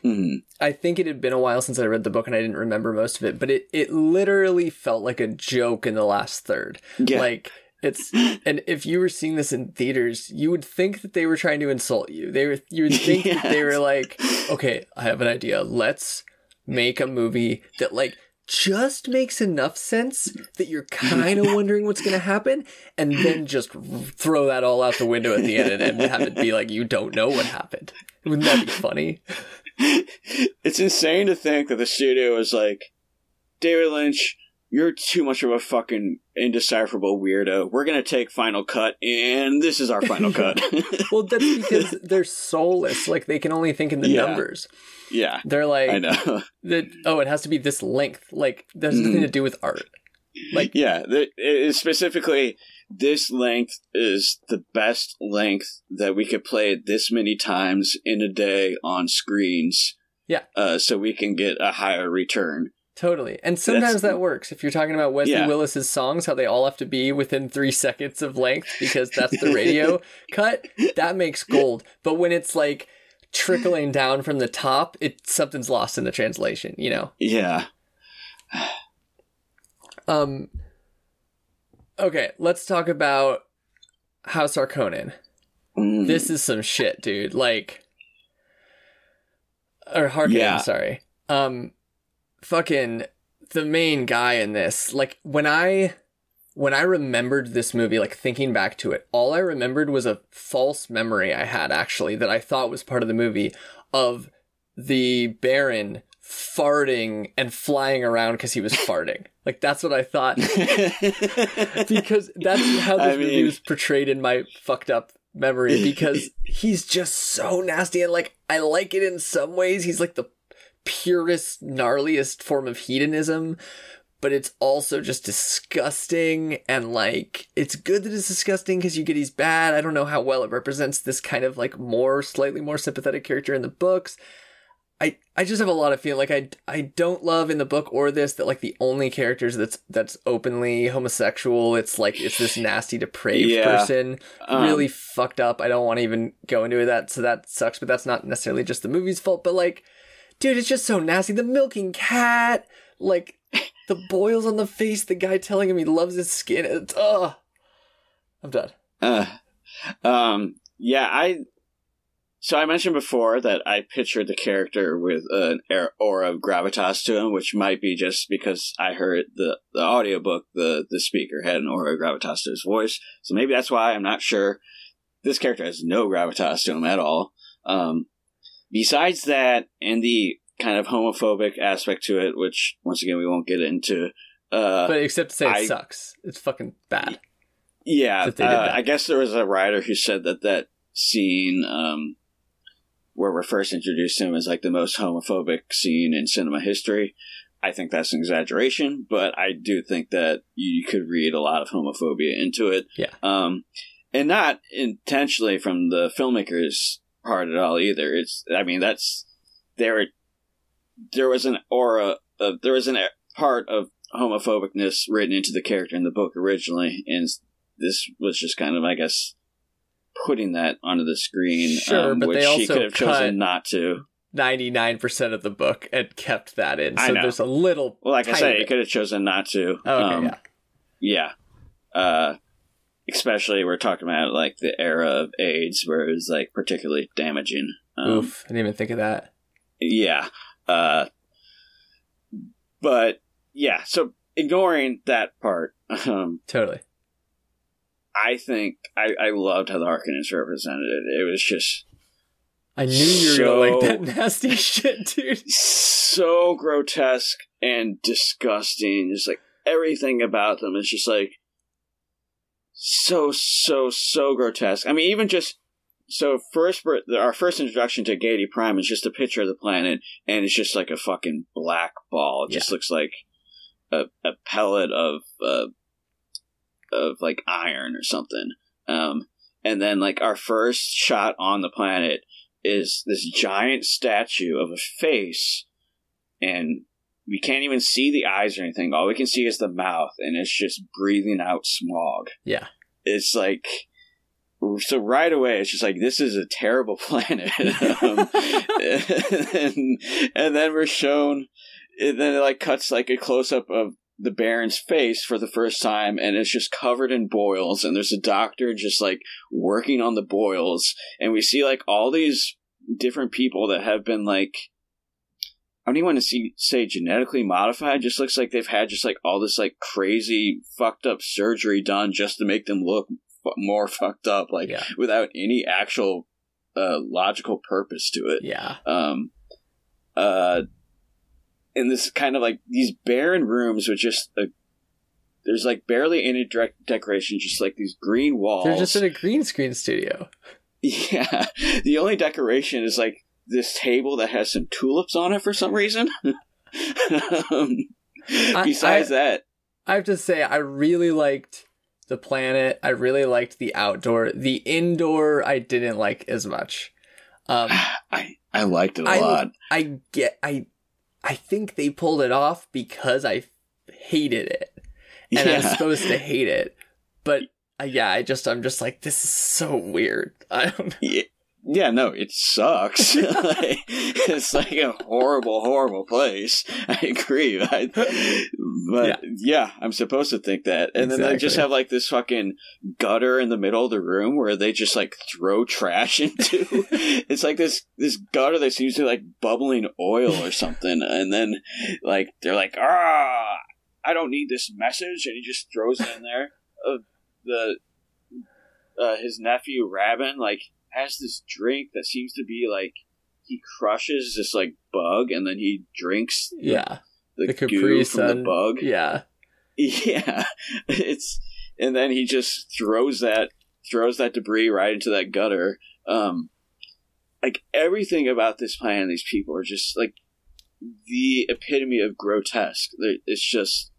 Mhm. I think it had been a while since I read the book and I didn't remember most of it, but it it literally felt like a joke in the last third. yeah Like it's and if you were seeing this in theaters, you would think that they were trying to insult you. They were you would think that they were like, okay, I have an idea. Let's make a movie that like just makes enough sense that you're kind of wondering what's going to happen and then just throw that all out the window at the end and have it be like you don't know what happened. Wouldn't that be funny? it's insane to think that the studio was like david lynch you're too much of a fucking indecipherable weirdo. We're gonna take Final Cut, and this is our Final Cut. well, that's because they're soulless. Like they can only think in the Yeah. numbers. yeah, They're like, I know. that. Oh, it has to be this length. Like that has Mm-hmm. nothing to do with art. Like yeah, the, it, specifically, this length is the best length that we could play it this many times in a day on screens. Yeah. uh, so we can get a higher return. Totally. And sometimes That's- that works. If you're talking about Wesley Yeah. Willis's songs, how they all have to be within three seconds of length because that's the radio cut, that makes gold. But when it's like trickling down from the top, it something's lost in the translation, you know? Yeah, Um Okay, let's talk about House Harkonnen. Mm. This is some shit, dude. Like or Harkonnen, Yeah. sorry. Um fucking the main guy in this. Like when I when I remembered this movie, like thinking back to it, all I remembered was a false memory I had actually that I thought was part of the movie of the Baron farting and flying around because he was farting. Like that's what I thought because that's how this I movie mean- was portrayed in my fucked up memory because he's just so nasty and like I like it in some ways. He's like the purest, gnarliest form of hedonism, but it's also just disgusting and like it's good that it's disgusting because you get he's bad. I don't know how well it represents this kind of like more slightly more sympathetic character in the books. I, I just have a lot of feeling like I, I don't love in the book or this that like the only characters that's that's openly homosexual it's like it's this nasty depraved Yeah. person. Um, really fucked up. I don't want to even go into that so that sucks but that's not necessarily just the movie's fault but like dude it's just so nasty. The milking cat like the boils on the face the guy telling him he loves his skin it's ugh. I'm done. Uh, um, yeah, I. So I mentioned before that I pictured the character with an aura of gravitas to him, which might be just because I heard the the audiobook, the the speaker had an aura of gravitas to his voice. So maybe that's why I'm not sure. This character has no gravitas to him at all. Um, besides that, and the kind of homophobic aspect to it, which once again we won't get into. Uh, but except to say it sucks it's fucking bad Yeah, that they did uh. I guess there was a writer who said that that scene um, where we're first introduced to him is like the most homophobic scene in cinema history. I think that's an exaggeration, but I do think that you could read a lot of homophobia into it. Yeah. Um, and not intentionally from the filmmaker's part at all either. It's, I mean, that's there. There was an aura of there was a- part of homophobicness written into the character in the book originally, and this was just kind of, I guess, putting that onto the screen. Sure, um, but which they she also could have chosen not to. 99% of the book and kept that in. So there's a little. Well, like I said, you could have chosen not to. Oh, okay, Um, yeah. Yeah. Uh, especially we're talking about like the era of AIDS where it was like particularly damaging. Um, Oof. I didn't even think of that. Yeah. Uh, but yeah, so ignoring that part, um, Totally. I think I, I loved how the Harkonnens represented it. It was just I knew you were going to like that nasty shit, dude. so grotesque and disgusting. Just like everything about them is just like so so so grotesque. I mean, even just so first our first introduction to Giedi Prime is just a picture of the planet, and it's just like a fucking black ball. It just looks like a, a pellet of uh, of like iron or something. Um, and then like our first shot on the planet is this giant statue of a face, and we can't even see the eyes or anything. All we can see is the mouth, and it's just breathing out smog. Yeah. It's like so right away it's just like this is a terrible planet um, and, and then we're shown and then it like cuts like a close-up of the baron's face for the first time and it's just covered in boils and there's a doctor just like working on the boils and we see like all these different people that have been like I don't even want to see, say genetically modified. Just looks like they've had just like all this like crazy fucked up surgery done just to make them look fu- more fucked up, like Yeah. without any actual uh, logical purpose to it. Yeah. Um, uh, in this kind of like these barren rooms with just a there's like barely any direct decoration, just like these green walls. They're just in a green screen studio. Yeah, the only decoration is like this table that has some tulips on it for some reason. um, besides I- that, I have to say, I really liked the planet. I really liked the outdoor. The indoor, I didn't like as much. Um, I I liked it a I lot. I get I I think they pulled it off because I hated it, and I'm supposed to hate it, but uh, yeah, I just I'm just like this is so weird. I don't. Yeah, yeah, no, it sucks. like, it's like a horrible, horrible place. I agree. I, but Yeah. yeah. I'm supposed to think that. And then they just have like this fucking gutter in the middle of the room where they just like throw trash into. it's like this this gutter that seems to be like bubbling oil or something. And then like they're like, ah, I don't need this message, and he just throws it in there. Uh, the uh, his nephew Rabban like has this drink that seems to be like he crushes this like bug and then he drinks the, Yeah, the, the goo Capri from the bug. yeah, Yeah, it's and then he just throws that throws that debris right into that gutter. Um, like everything about this plan and these people are just like the epitome of grotesque. It's just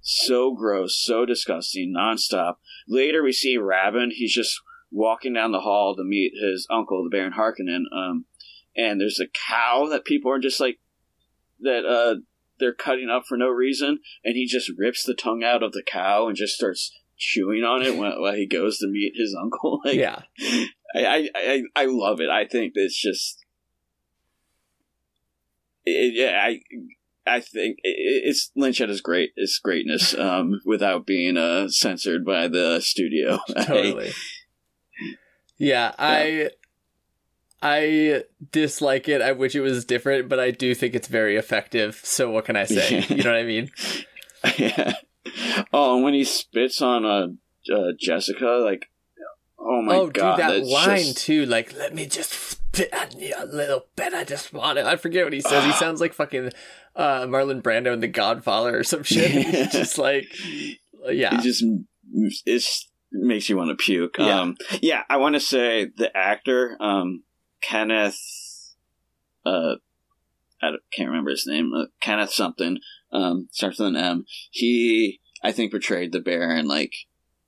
so gross, so disgusting, nonstop. Later, we see Rabban. He's just walking down the hall to meet his uncle, the Baron Harkonnen. Um, and there's a cow that people are just like that. Uh, they're cutting up for no reason, and he just rips the tongue out of the cow and just starts chewing on it while, while he goes to meet his uncle. Like, yeah. I, I, I, I love it. I think it's just, it, yeah, I, I think it's Lynch at his great, his greatness, um, without being uh, censored by the studio. I- totally. Yeah, I I dislike it. I wish it was different, but I do think it's very effective. So what can I say? You know what I mean? yeah. Oh, and when he spits on uh, uh, Jessica, like, oh my oh, god, dude, that line just- too. Like, let me just spit on you a little bit. I just want it. I forget what he says. he sounds like fucking uh, Marlon Brando in The Godfather or some shit. He's just like, yeah, It just it's, it makes you want to puke. Yeah. Um, yeah, I want to say the actor, um, Kenneth, uh, I can't remember his name, uh, Kenneth something, um, starts with an M. He, I think, portrayed the Baron like,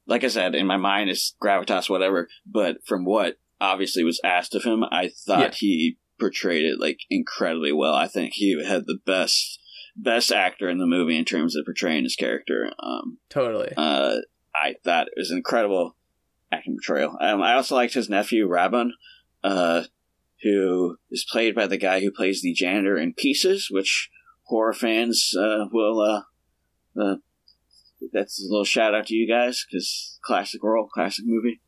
like I said, in my mind is gravitas, whatever. But from what obviously was asked of him, I thought Yeah. he portrayed it like incredibly well. I think he had the best best actor in the movie in terms of portraying his character. Um, totally. uh, I thought it was an incredible acting portrayal. Um, I also liked his nephew Rabban, uh, who is played by the guy who plays the janitor in Pieces, which horror fans uh, will. Uh, uh, that's a little shout out to you guys because classic role, classic movie.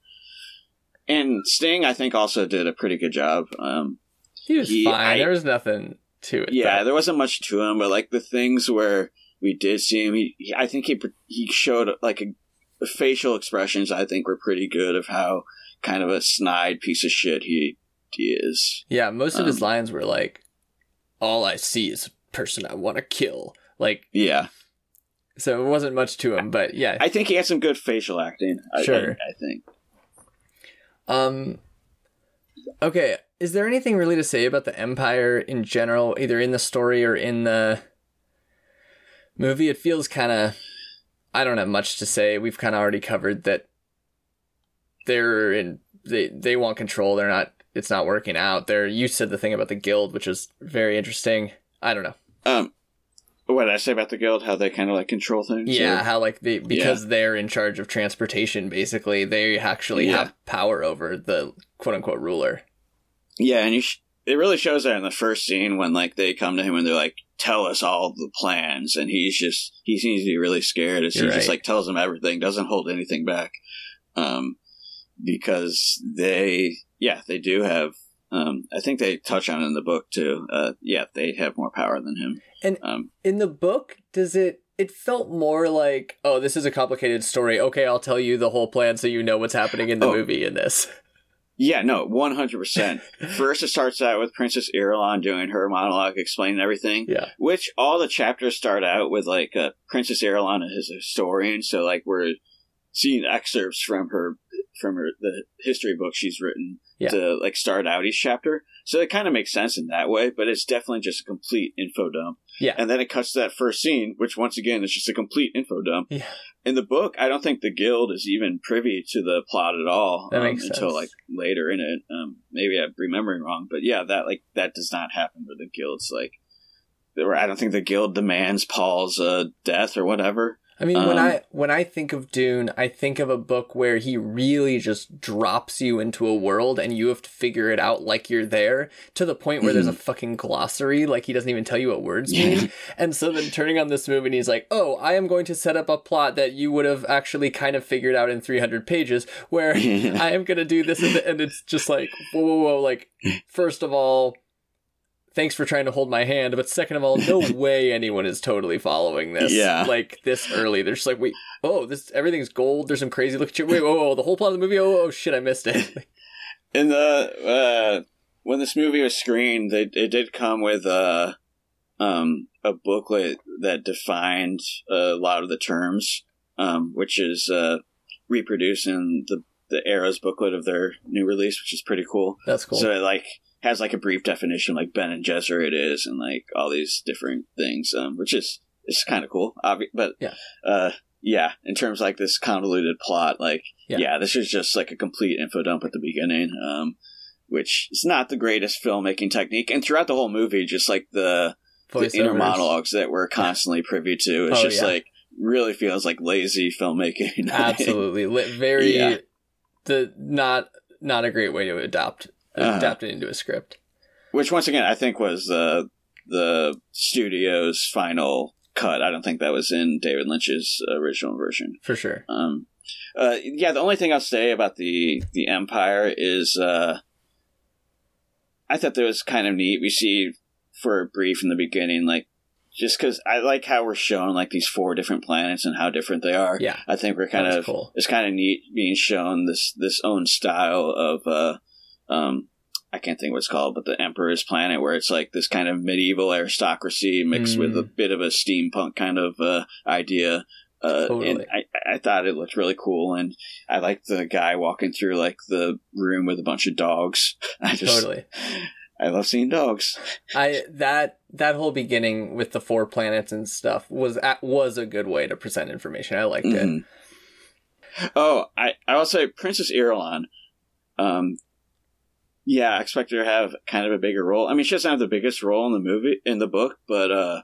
And Sting, I think, also did a pretty good job. Um, He was he- fine. I- there was nothing to it. yeah, but- there wasn't much to him, but like the things where we did see him, he, he- I think he he showed like a, facial expressions. I think were pretty good of how kind of a snide piece of shit he, he is. yeah. Most of his um, lines were like, "All I see is a person I want to kill." Like, Yeah, so it wasn't much to him, but yeah. I think he had some good facial acting. I, Sure. I, I think. Um. Okay, is there anything really to say about the Empire in general, either in the story or in the movie? It feels kind of. I don't have much to say. We've kind of already covered that. They're in. They they want control. They're not. It's not working out. They're. You said the thing about the guild, which is very interesting. I don't know. Um, what did I say about the guild? How they kind of like control things? Yeah, or- how like they because they're in charge of transportation. Basically, they actually Yeah. have power over the quote unquote ruler. Yeah, and you sh- it really shows that in the first scene when like they come to him and they're like, "Tell us all the plans," and he's just he seems to be really scared. As he You're just like tells them everything, doesn't hold anything back, um, because they yeah they do have. Um, I think they touch on it in the book too. Uh, yeah, they have more power than him. And- um, in the book does it it felt more like oh this is a complicated story okay i'll tell you the whole plan so you know what's happening in the Oh. movie in this Yeah, no, one hundred percent. First, it starts out with Princess Irulan doing her monologue, explaining everything. Yeah. Which all the chapters start out with like uh, Princess Irulan is a historian, so like we're seeing excerpts from her from her the history book she's written Yeah. to like start out each chapter. So it kind of makes sense in that way, but it's definitely just a complete info dump. Yeah. And then it cuts to that first scene, which once again is just a complete info dump. Yeah. In the book, I don't think the guild is even privy to the plot at all um, until like later in it. Um, maybe I'm remembering wrong, but yeah, that like that does not happen with the guild's like. were- I don't think the guild demands Paul's uh, death or whatever. I mean, when Um, I when I think of Dune, I think of a book where he really just drops you into a world and you have to figure it out like you're there to the point where there's a fucking glossary, like he doesn't even tell you what words mean. And so then turning on this movie and he's like, "Oh, I am going to set up a plot that you would have actually kind of figured out in 300 pages where I am going to do this and, and it's just like, whoa, whoa, whoa, like first of all, thanks for trying to hold my hand, but second of all, no way anyone is totally following this. Yeah. Like this early. They're just like, wait, oh, this everything's gold. There's some crazy look at you. Wait, whoa, whoa, the whole plot of the movie. Oh, oh shit, I missed it. In the uh, when this movie was screened, they, it did come with a um, a booklet that defined a lot of the terms, um, which is uh, reproduced in the the Arrow's booklet of their new release, which is pretty cool. That's cool. So it like has like a brief definition, like Bene Gesserit is, and like all these different things, um, which is is kind of cool. Obvi- but Yeah. uh, yeah, in terms of like this convoluted plot, like Yeah. yeah. this is just like a complete info dump at the beginning, um, which is not the greatest filmmaking technique. And throughout the whole movie, just like the, the inner monologues that we're constantly privy to, it's Oh, just yeah. like really feels like lazy filmmaking. Absolutely. Very Yeah. the not not a great way to adapt Uh-huh. adapt it into a script. which once again I think was the the studio's final cut. I don't think that was in David Lynch's original version. For sure. Um, uh, yeah, the only thing I'll say about the the Empire is uh, I thought that was kind of neat. We see for a brief in the beginning, like just because I like how we're shown like these four different planets and how different they are. Yeah. I think we're kind of cool. it's kind of neat being shown this this own style of uh um I can't think what it's called, but the Emperor's planet where it's like this kind of medieval aristocracy mixed with a Mm. bit of a steampunk kind of uh idea. Uh, Totally. and I, I thought it looked really cool, and I liked the guy walking through like the room with a bunch of dogs. I just, Totally. I love seeing dogs. I that that whole beginning with the four planets and stuff was at, was a good way to present information. I liked it. Mhm. Oh, I I will say Princess Irulan. Um, yeah, I expect her to have kind of a bigger role. I mean, she doesn't have the biggest role in the movie in the book, but uh,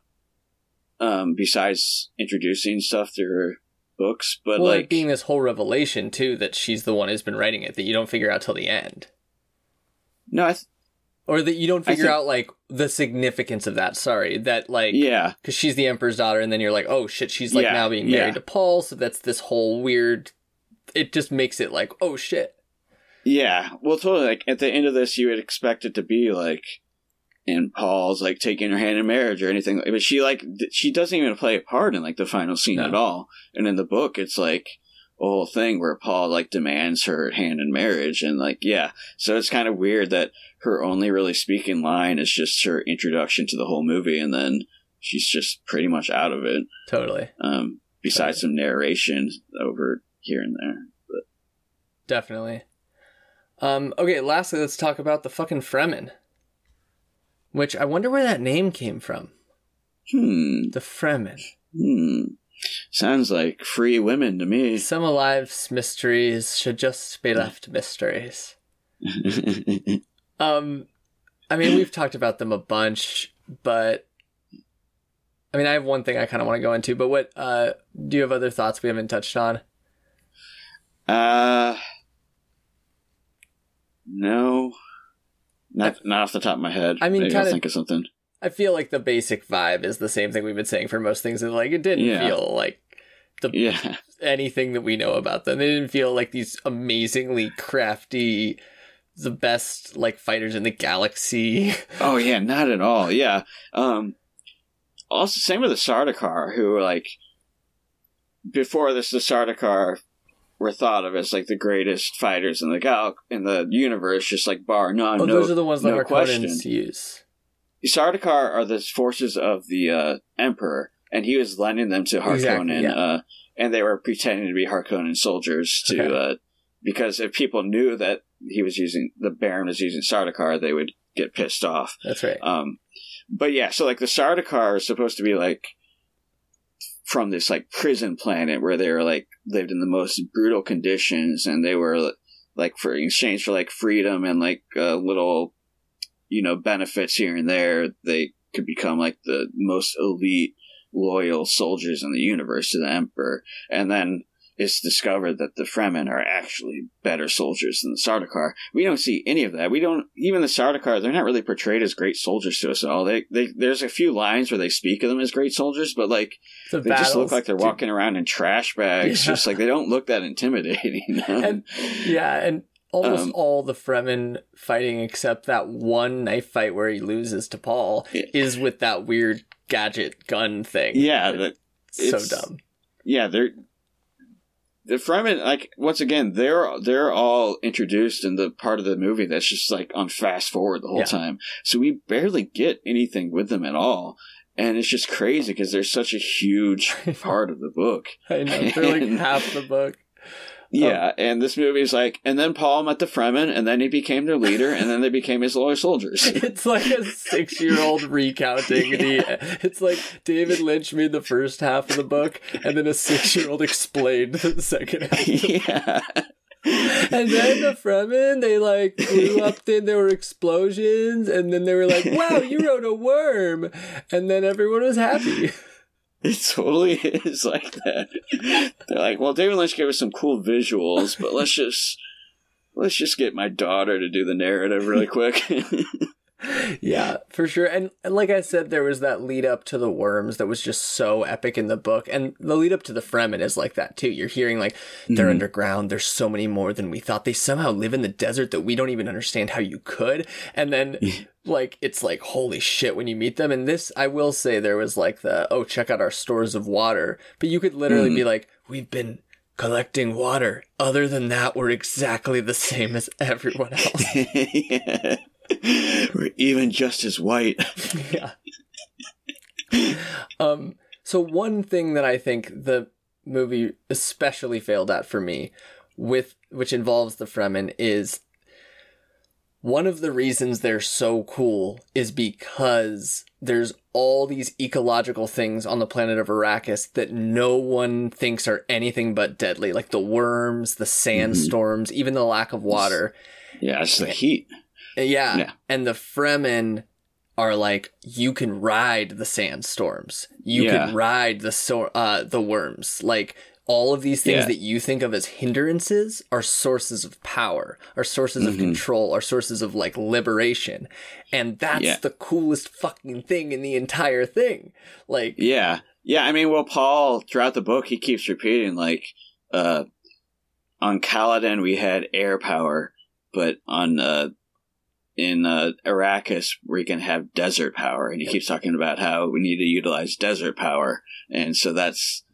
um, besides introducing stuff through her books, but well, like being this whole revelation too that she's the one who's been writing it that you don't figure out till the end, no, I th- or that you don't figure think- out like the significance of that. Sorry, that like yeah, because she's the emperor's daughter, and then you're like, oh shit, she's like Yeah, now being yeah. married to Paul, so that's this whole weird. It just makes it like, oh shit. Yeah. Well, totally. Like at the end of this, you would expect it to be like. And Paul's like taking her hand in marriage or anything, but she like she doesn't even play a part in like the final scene No. at all. And in the book, it's like a whole thing where Paul like demands her hand in marriage, and like yeah, so it's kind of weird that her only really speaking line is just her introduction to the whole movie, and then she's just pretty much out of it. Totally, Um, besides some narration over here and there. but definitely. Um. Okay. Lastly, let's talk about the fucking Fremen. Which I wonder where that name came from. Hmm. The Fremen. Hmm. Sounds like free women to me. Some of life's mysteries should just be left mysteries. Um, I mean, we've talked about them a bunch, but I mean, I have one thing I kind of want to go into. But what uh, do you have other thoughts we haven't touched on? uh, no, not not off the top of my head. I mean, Maybe I'll kinda- think of something. I feel like the basic vibe is the same thing we've been saying for most things. And like, it didn't Yeah. feel like the Yeah, anything that we know about them. They didn't feel like these amazingly crafty, the best like fighters in the galaxy. Oh yeah, not at all. Yeah. Um also same with the Sardaukar who like before this the Sardaukar were thought of as like the greatest fighters in the gal in the universe, just like bar none. Oh, no, those are the ones that no Harkonnens question. use. Sardaukar are the forces of the uh, Emperor, and he was lending them to Harkonnen, Exactly, yeah. uh, and they were pretending to be Harkonnen soldiers to Okay. uh, because if people knew that he was using the Baron was using Sardaukar, they would get pissed off. That's right. Um, but yeah, so like the Sardaukar is supposed to be like from this like prison planet where they were like lived in the most brutal conditions, and they were like for in exchange for like freedom and like uh, little you know benefits here and there, they could become like the most elite loyal soldiers in the universe to the Emperor, and then. It's discovered that the Fremen are actually better soldiers than the Sardaukar. We don't see any of that. We don't even the Sardaukar. They're not really portrayed as great soldiers to us at all. They, they there's a few lines where they speak of them as great soldiers, but like The they just look like they're walking around in trash bags. Yeah. Just like they don't look that intimidating. You know? And yeah, and almost Um, all the Fremen fighting except that one knife fight where he loses to Paul is with that weird gadget gun thing. yeah, that so dumb. yeah, they're the Fremen. Like once again, they're they're all introduced in the part of the movie that's just like on fast forward the whole Yeah. time. So we barely get anything with them at all. And it's just crazy because they're such a huge part of the book. I know they're like half the book. Oh. Yeah, and this movie is like, and then Paul met the Fremen, and then he became their leader, and then they became his loyal soldiers. It's like a six-year-old recounting. The, it's like David Lynch made the first half of the book, and then a six-year-old explained the second half. yeah, And then the Fremen, they like blew up. Then there were explosions, and then they were like, "Wow, you wrote a worm," and then everyone was happy. it totally is like that. They're like, well, David Lynch gave us some cool visuals, but let's just let's just get my daughter to do the narrative really quick. Yeah, for sure. And, and like I said, there was that lead up to the worms that was just so epic in the book. And the lead up to the Fremen is like that too. You're hearing like they're Mhm. underground. There's so many more than we thought. They somehow live in the desert that we don't even understand how you could. And then like it's like holy shit when you meet them. And this, I will say, there was like the oh check out our stores of water. But you could literally Mhm. be like, we've been collecting water. Other than that, we're exactly the same as everyone else. yeah. We're even just as white. yeah. um so one thing that I think the movie especially failed at for me with which involves the Fremen is one of the reasons they're so cool is because there's all these ecological things on the planet of Arrakis that no one thinks are anything but deadly, like the worms, the sandstorms, even the lack of water. Yeah, it's the heat. Yeah. Yeah. And the Fremen are like, you can ride the sandstorms. You Yeah. can ride the so- uh the worms. Like all of these things Yeah. that you think of as hindrances are sources of power, are sources of Mhm. control, are sources of like liberation. And that's Yeah. the coolest fucking thing in the entire thing. Like Yeah. Yeah, I mean, well, Paul, throughout the book, he keeps repeating, like, uh, on Caladan, we had air power, but on, uh, in, uh, Arrakis, we can have desert power. And he keeps talking about how we need to utilize desert power. And so that's,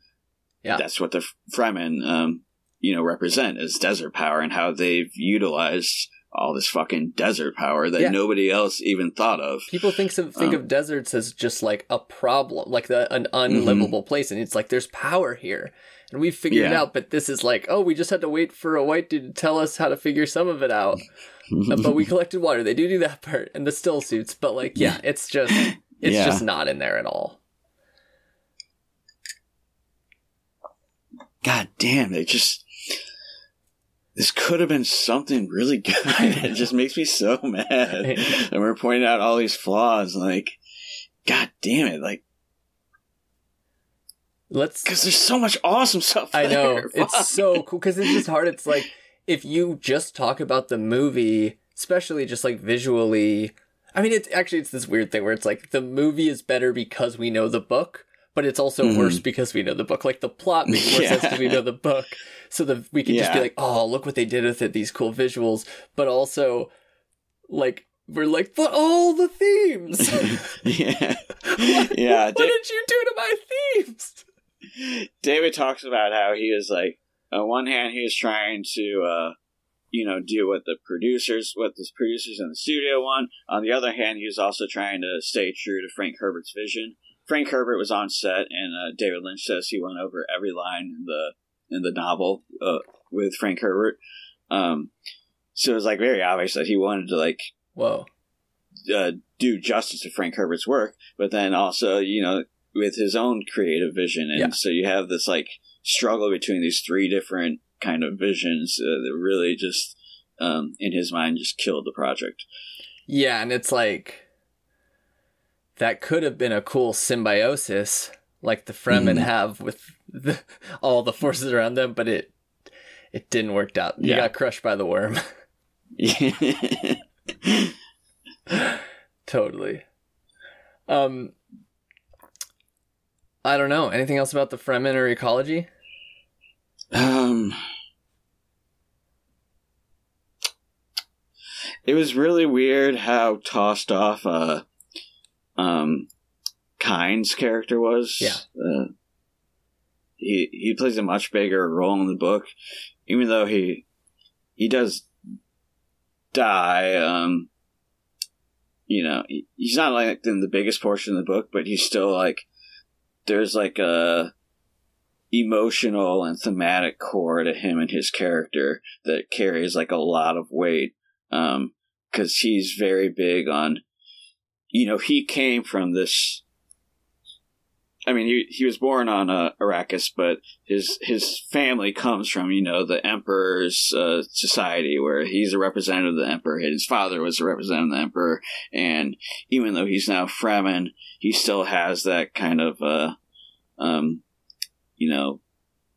Yeah. that's what the Fremen, um, you know, represent as desert power and how they've utilized all this fucking desert power that Yeah. nobody else even thought of. People think of think Um, of deserts as just like a problem, like the, an unlivable place, and it's like there's power here, and we figured it out. But this is like, oh, we just had to wait for a white dude to tell us how to figure some of it out. But we collected water. They do do that part, and the still suits. But like, yeah, it's just it's Yeah. just not in there at all. God damn, it just this could have been something really good. it just makes me so mad. and we're pointing out all these flaws, like, God damn it, like, Let's. because there's so much awesome stuff. I know there. Fuck. it's so cool because it's just hard. It's like if you just talk about the movie, especially just like visually. I mean, it's actually it's this weird thing where it's like the movie is better because we know the book, but it's also Mhm. worse because we know the book. Like the plot makes more sense because we know the book, so that we can just be like, oh, look what they did with it, these cool visuals. But also, like we're like, but all the themes. yeah, what, yeah. what Da- did you do to my themes? David talks about how he was like on one hand, he was trying to, uh, you know, do what the producers, what the producers in the studio want. On the other hand, he was also trying to stay true to Frank Herbert's vision. Frank Herbert was on set, and uh, David Lynch says he went over every line in the in the novel uh, with Frank Herbert. Um, so it was like very obvious that he wanted to like Whoa. uh, do justice to Frank Herbert's work, but then also you know with his own creative vision, and Yeah. so you have this like struggle between these three different kind of visions uh, that really just um, in his mind just killed the project. Yeah, and it's like that could have been a cool symbiosis like the Fremen Mhm. have with the, all the forces around them, but it it didn't work out. You Yeah. got crushed by the worm. totally. Um I don't know. Anything else about the Fremen or ecology? Um, it was really weird how tossed off uh, um, Kynes' character was. Yeah. Uh, he he plays a much bigger role in the book, even though he he does die. Um, you know, he, he's not like in the biggest portion of the book, but he's still like there's like a emotional and thematic core to him and his character that carries like a lot of weight um because he's very big on you know he came from this i mean he, he was born on uh, arrakis but his his family comes from you know the emperor's uh, society where he's a representative of the emperor. His father was a representative of the emperor. And even though he's now fremen he still has that kind of uh um you know,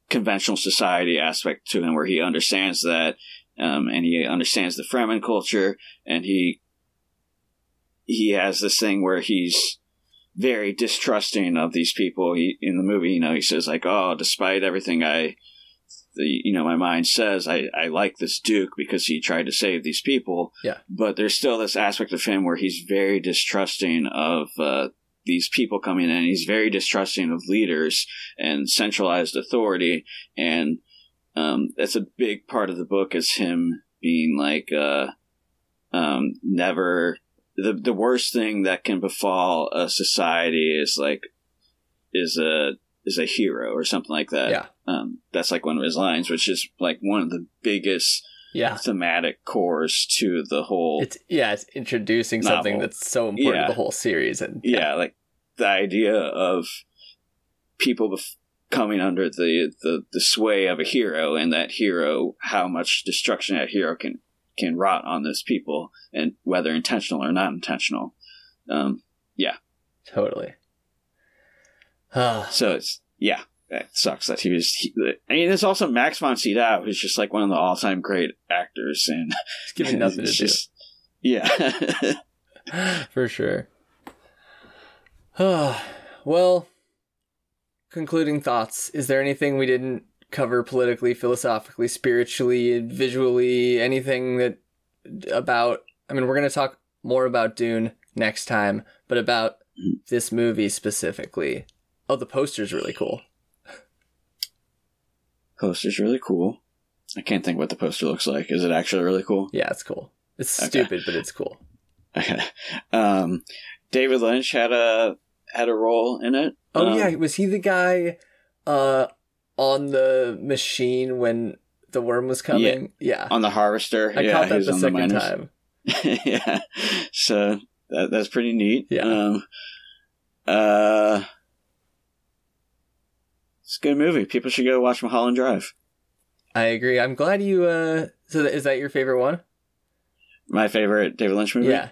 conventional society aspect to him where he understands that, um, and he understands the Fremen culture, and he he has this thing where he's very distrusting of these people. He, in the movie, you know, he says like, "Oh, despite everything I, the you know, my mind says I I like this Duke because he tried to save these people." Yeah. But there's still this aspect of him where he's very distrusting of uh, these people coming in. He's very distrusting of leaders and centralized authority, and um, that's a big part of the book is him being like uh, um, never the the worst thing that can befall a society is like is a is a hero or something like that. Yeah. Um, that's like one of his lines, which is like one of the biggest Yeah. thematic cores to the whole It's yeah, it's introducing something that's so important Yeah. to the whole series and yeah, like the idea of people bef- coming under the, the the sway of a hero, and that hero, how much destruction that hero can can rot on those people, and whether intentional or not intentional. Um, yeah, totally. So it's yeah, that sucks that he was. He, I mean, there's also Max von Sydow, who's just like one of the all time great actors, and giving nothing to it's do. just- Yeah, For sure. well, concluding thoughts. Is there anything we didn't cover politically, philosophically, spiritually, visually, anything that about I mean, we're going to talk more about Dune next time, but about this movie specifically. Oh, the poster's really cool. poster's really cool. I can't think what the poster looks like. Is it actually really cool? Yeah, it's cool. It's Okay. stupid, but it's cool. um, David Lynch had a had a role in it. Oh Um, yeah, was he the guy uh on the machine when the worm was coming? Yeah. on the harvester. I yeah, caught that the second miners. time. yeah, so that, that's pretty neat. Yeah. Um, uh, it's a good movie. People should go watch Mulholland Drive. I agree. I'm glad you uh so is that your favorite one? My favorite David Lynch movie. Yeah.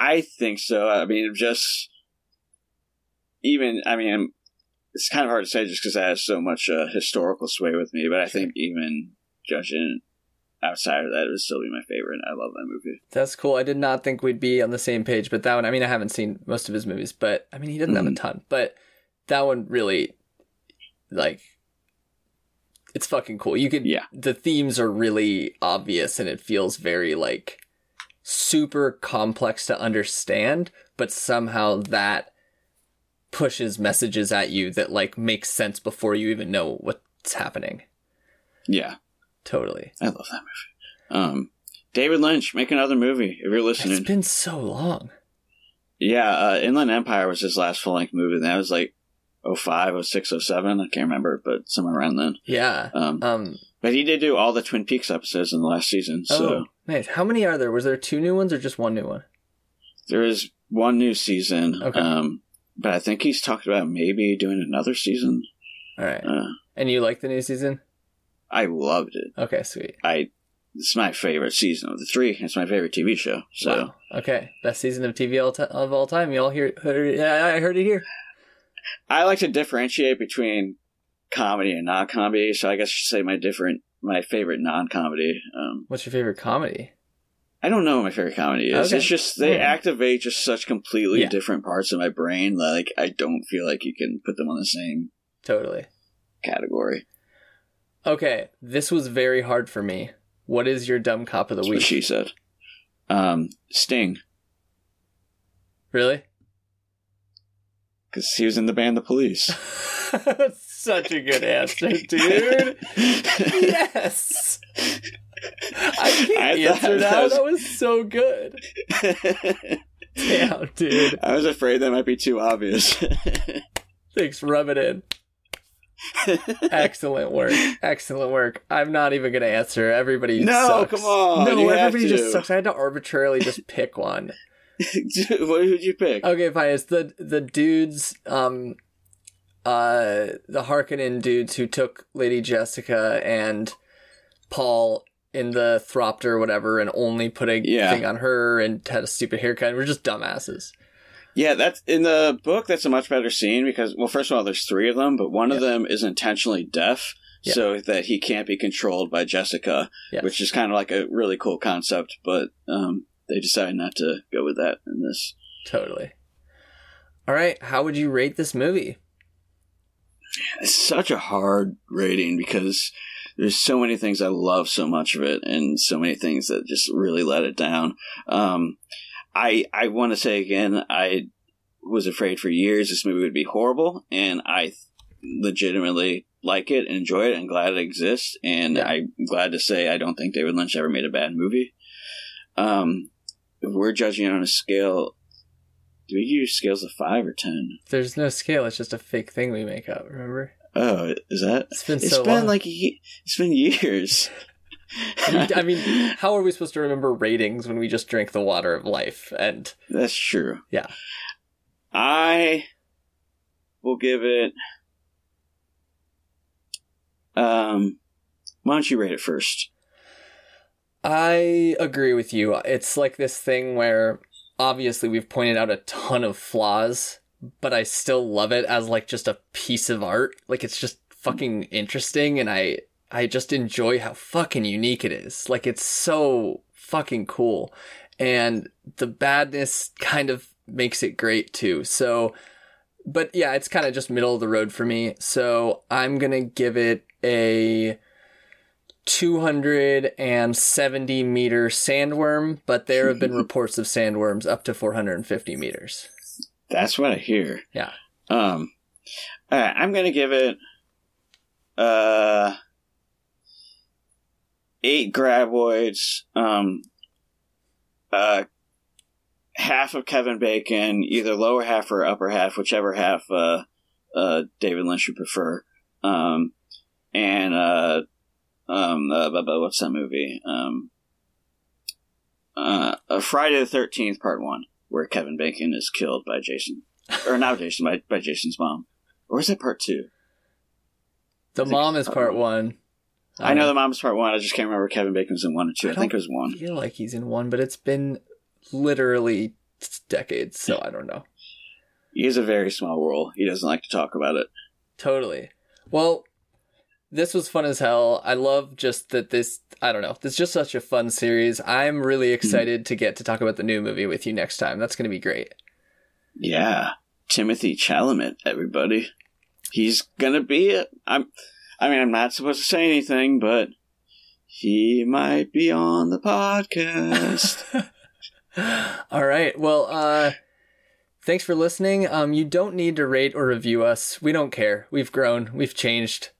I think so. I mean, just even. I mean, it's kind of hard to say just because it has so much uh, historical sway with me. But I think even judging outside of that, it would still be my favorite. I love that movie. That's cool. I did not think we'd be on the same page, but that one I mean I haven't seen most of his movies, but I mean he doesn't have a Mhm. ton. But that one really like it's fucking cool. You could Yeah. the themes are really obvious and it feels very like super complex to understand, but somehow that pushes messages at you that like make sense before you even know what's happening. Yeah, Totally. I love that movie. Um, David Lynch, make another movie if you're listening. It's been so long. Yeah, uh, Inland Empire was his last full length movie. and That was like 05, 06, 07. I can't remember, but somewhere around then. Yeah. Um, Um. but he did do all the Twin Peaks episodes in the last season. So oh, nice. How many are there? Was there two new ones or just one new one? there is one new season. Okay. Um, but I think he's talked about maybe doing another season. All right. Uh, And you like the new season? I loved it. Okay, sweet. I it's my favorite season of the three. It's my favorite TV show. So Wow. Okay, best season of TV all ti of all time. You all hear? Heard it, yeah, I heard it here. I like to differentiate between comedy and non-comedy. So I guess I should say my different, my favorite non-comedy. Um, What's your favorite comedy? I don't know what my favorite comedy is. Okay. It's just they Yeah. activate just such completely Yeah. different parts of my brain. Like I don't feel like you can put them on the same Totally. category. Okay, this was very hard for me. What is your dumb cop of the That's week? she said. Um, Sting, Really? because he was in the band The Police. Such a good answer, dude. yes. I can't I answer that now. was- That was so good. Damn, dude. I was afraid that might be too obvious. Thanks, rub it in. Excellent work. Excellent work. I'm not even gonna answer. Everybody No, sucks. come on, No, everybody just sucks. I had to arbitrarily just pick one. what would you pick? Okay, fine. It's the the dudes, um, uh, the Harkonnen dudes who took Lady Jessica and Paul in the Thopter or whatever, and only put a Yeah. thing on her and had a stupid haircut. And we're just dumbasses. Yeah, that's in the book. That's a much better scene because, well, first of all, there's three of them, but one of them is intentionally deaf, Yeah. so that he can't be controlled by Jessica, which is kind of like a really cool concept. But um, they decided not to go with that in this. Totally. All right. How would you rate this movie? It's such a hard rating because there's so many things I love so much of it, and so many things that just really let it down. Um, I I want to say again, I was afraid for years this movie would be horrible, and I legitimately like it and enjoy it, and glad it exists. And Yeah. I'm glad to say I don't think David Lynch ever made a bad movie. Um, if we're judging it on a scale, do we use scales of five or ten? There's no scale. It's just a fake thing we make up. Remember? Oh, is that? It's been It's so been long. like it's been years. I mean, how are we supposed to remember ratings when we just drink the water of life? And that's true. Yeah. I will give it. Um, why don't you rate it first? I agree with you. It's like this thing where obviously we've pointed out a ton of flaws, but I still love it as like just a piece of art. Like it's just fucking interesting and I I just enjoy how fucking unique it is. Like it's so fucking cool. And the badness kind of makes it great too. So but yeah, it's kind of just middle of the road for me. So I'm going to give it a 270 meter sandworm, but there have been reports of sandworms up to 450 meters. That's what I hear. Yeah. Um, all right, I'm gonna give it uh eight graboids. Um, uh, half of Kevin Bacon, either lower half or upper half, whichever half uh, uh, David Lynch would prefer. Um, and uh, um, uh, what's that movie? Um, uh, uh, Friday the Thirteenth Part One, where Kevin Bacon is killed by Jason, or not Jason, by, by Jason's mom, or is that Part Two? The mom is part part one. I know um, the mom's Part One. I just can't remember Kevin Bacon was in one or two. I, I think it was one. I feel like he's in one, but it's been literally decades, so I don't know. He has a very small role. He doesn't like to talk about it. Totally. Well, this was fun as hell. I love just that this, I don't know, this is just such a fun series. I'm really excited to get to talk about the new movie with you next time. That's going to be great. Yeah, Timothée Chalamet, everybody. He's gonna be. it. I'm, I mean, I'm not supposed to say anything, but he might be on the podcast. All right. Well, uh thanks for listening. Um you don't need to rate or review us. We don't care. We've grown. We've changed.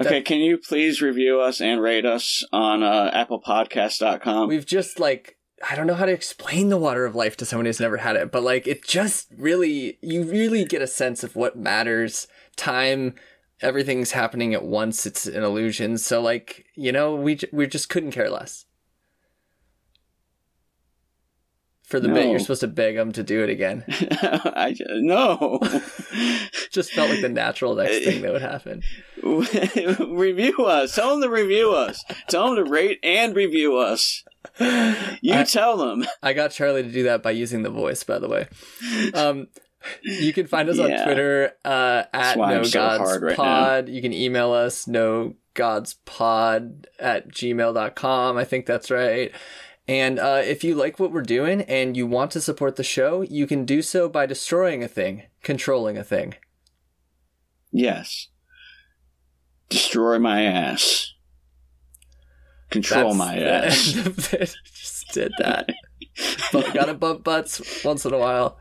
Okay, can you please review us and rate us on uh, applepodcast.com? We've just like I don't know how to explain the water of life to someone who's never had it, but like it just really you really get a sense of what matters. Time, everything's happening at once. It's an illusion. So like, you know, we we just couldn't care less. For the bit, you're supposed to beg them to do it again. I ju- no. just felt like the natural next thing that would happen. review us. Tell them to review us. Tell them to rate and review us. You I- tell them. I got Charlie to do that by using the voice, by the way. Um, you can find us on Twitter uh, at No I'm so Gods right Pod. You can email us no gods pod at gmail.com. I think that's right. And uh, if you like what we're doing and you want to support the show, you can do so by destroying a thing, controlling a thing. Yes. Destroy my ass. Control That's my ass. end of it. Just did that. but gotta bump butts once in a while.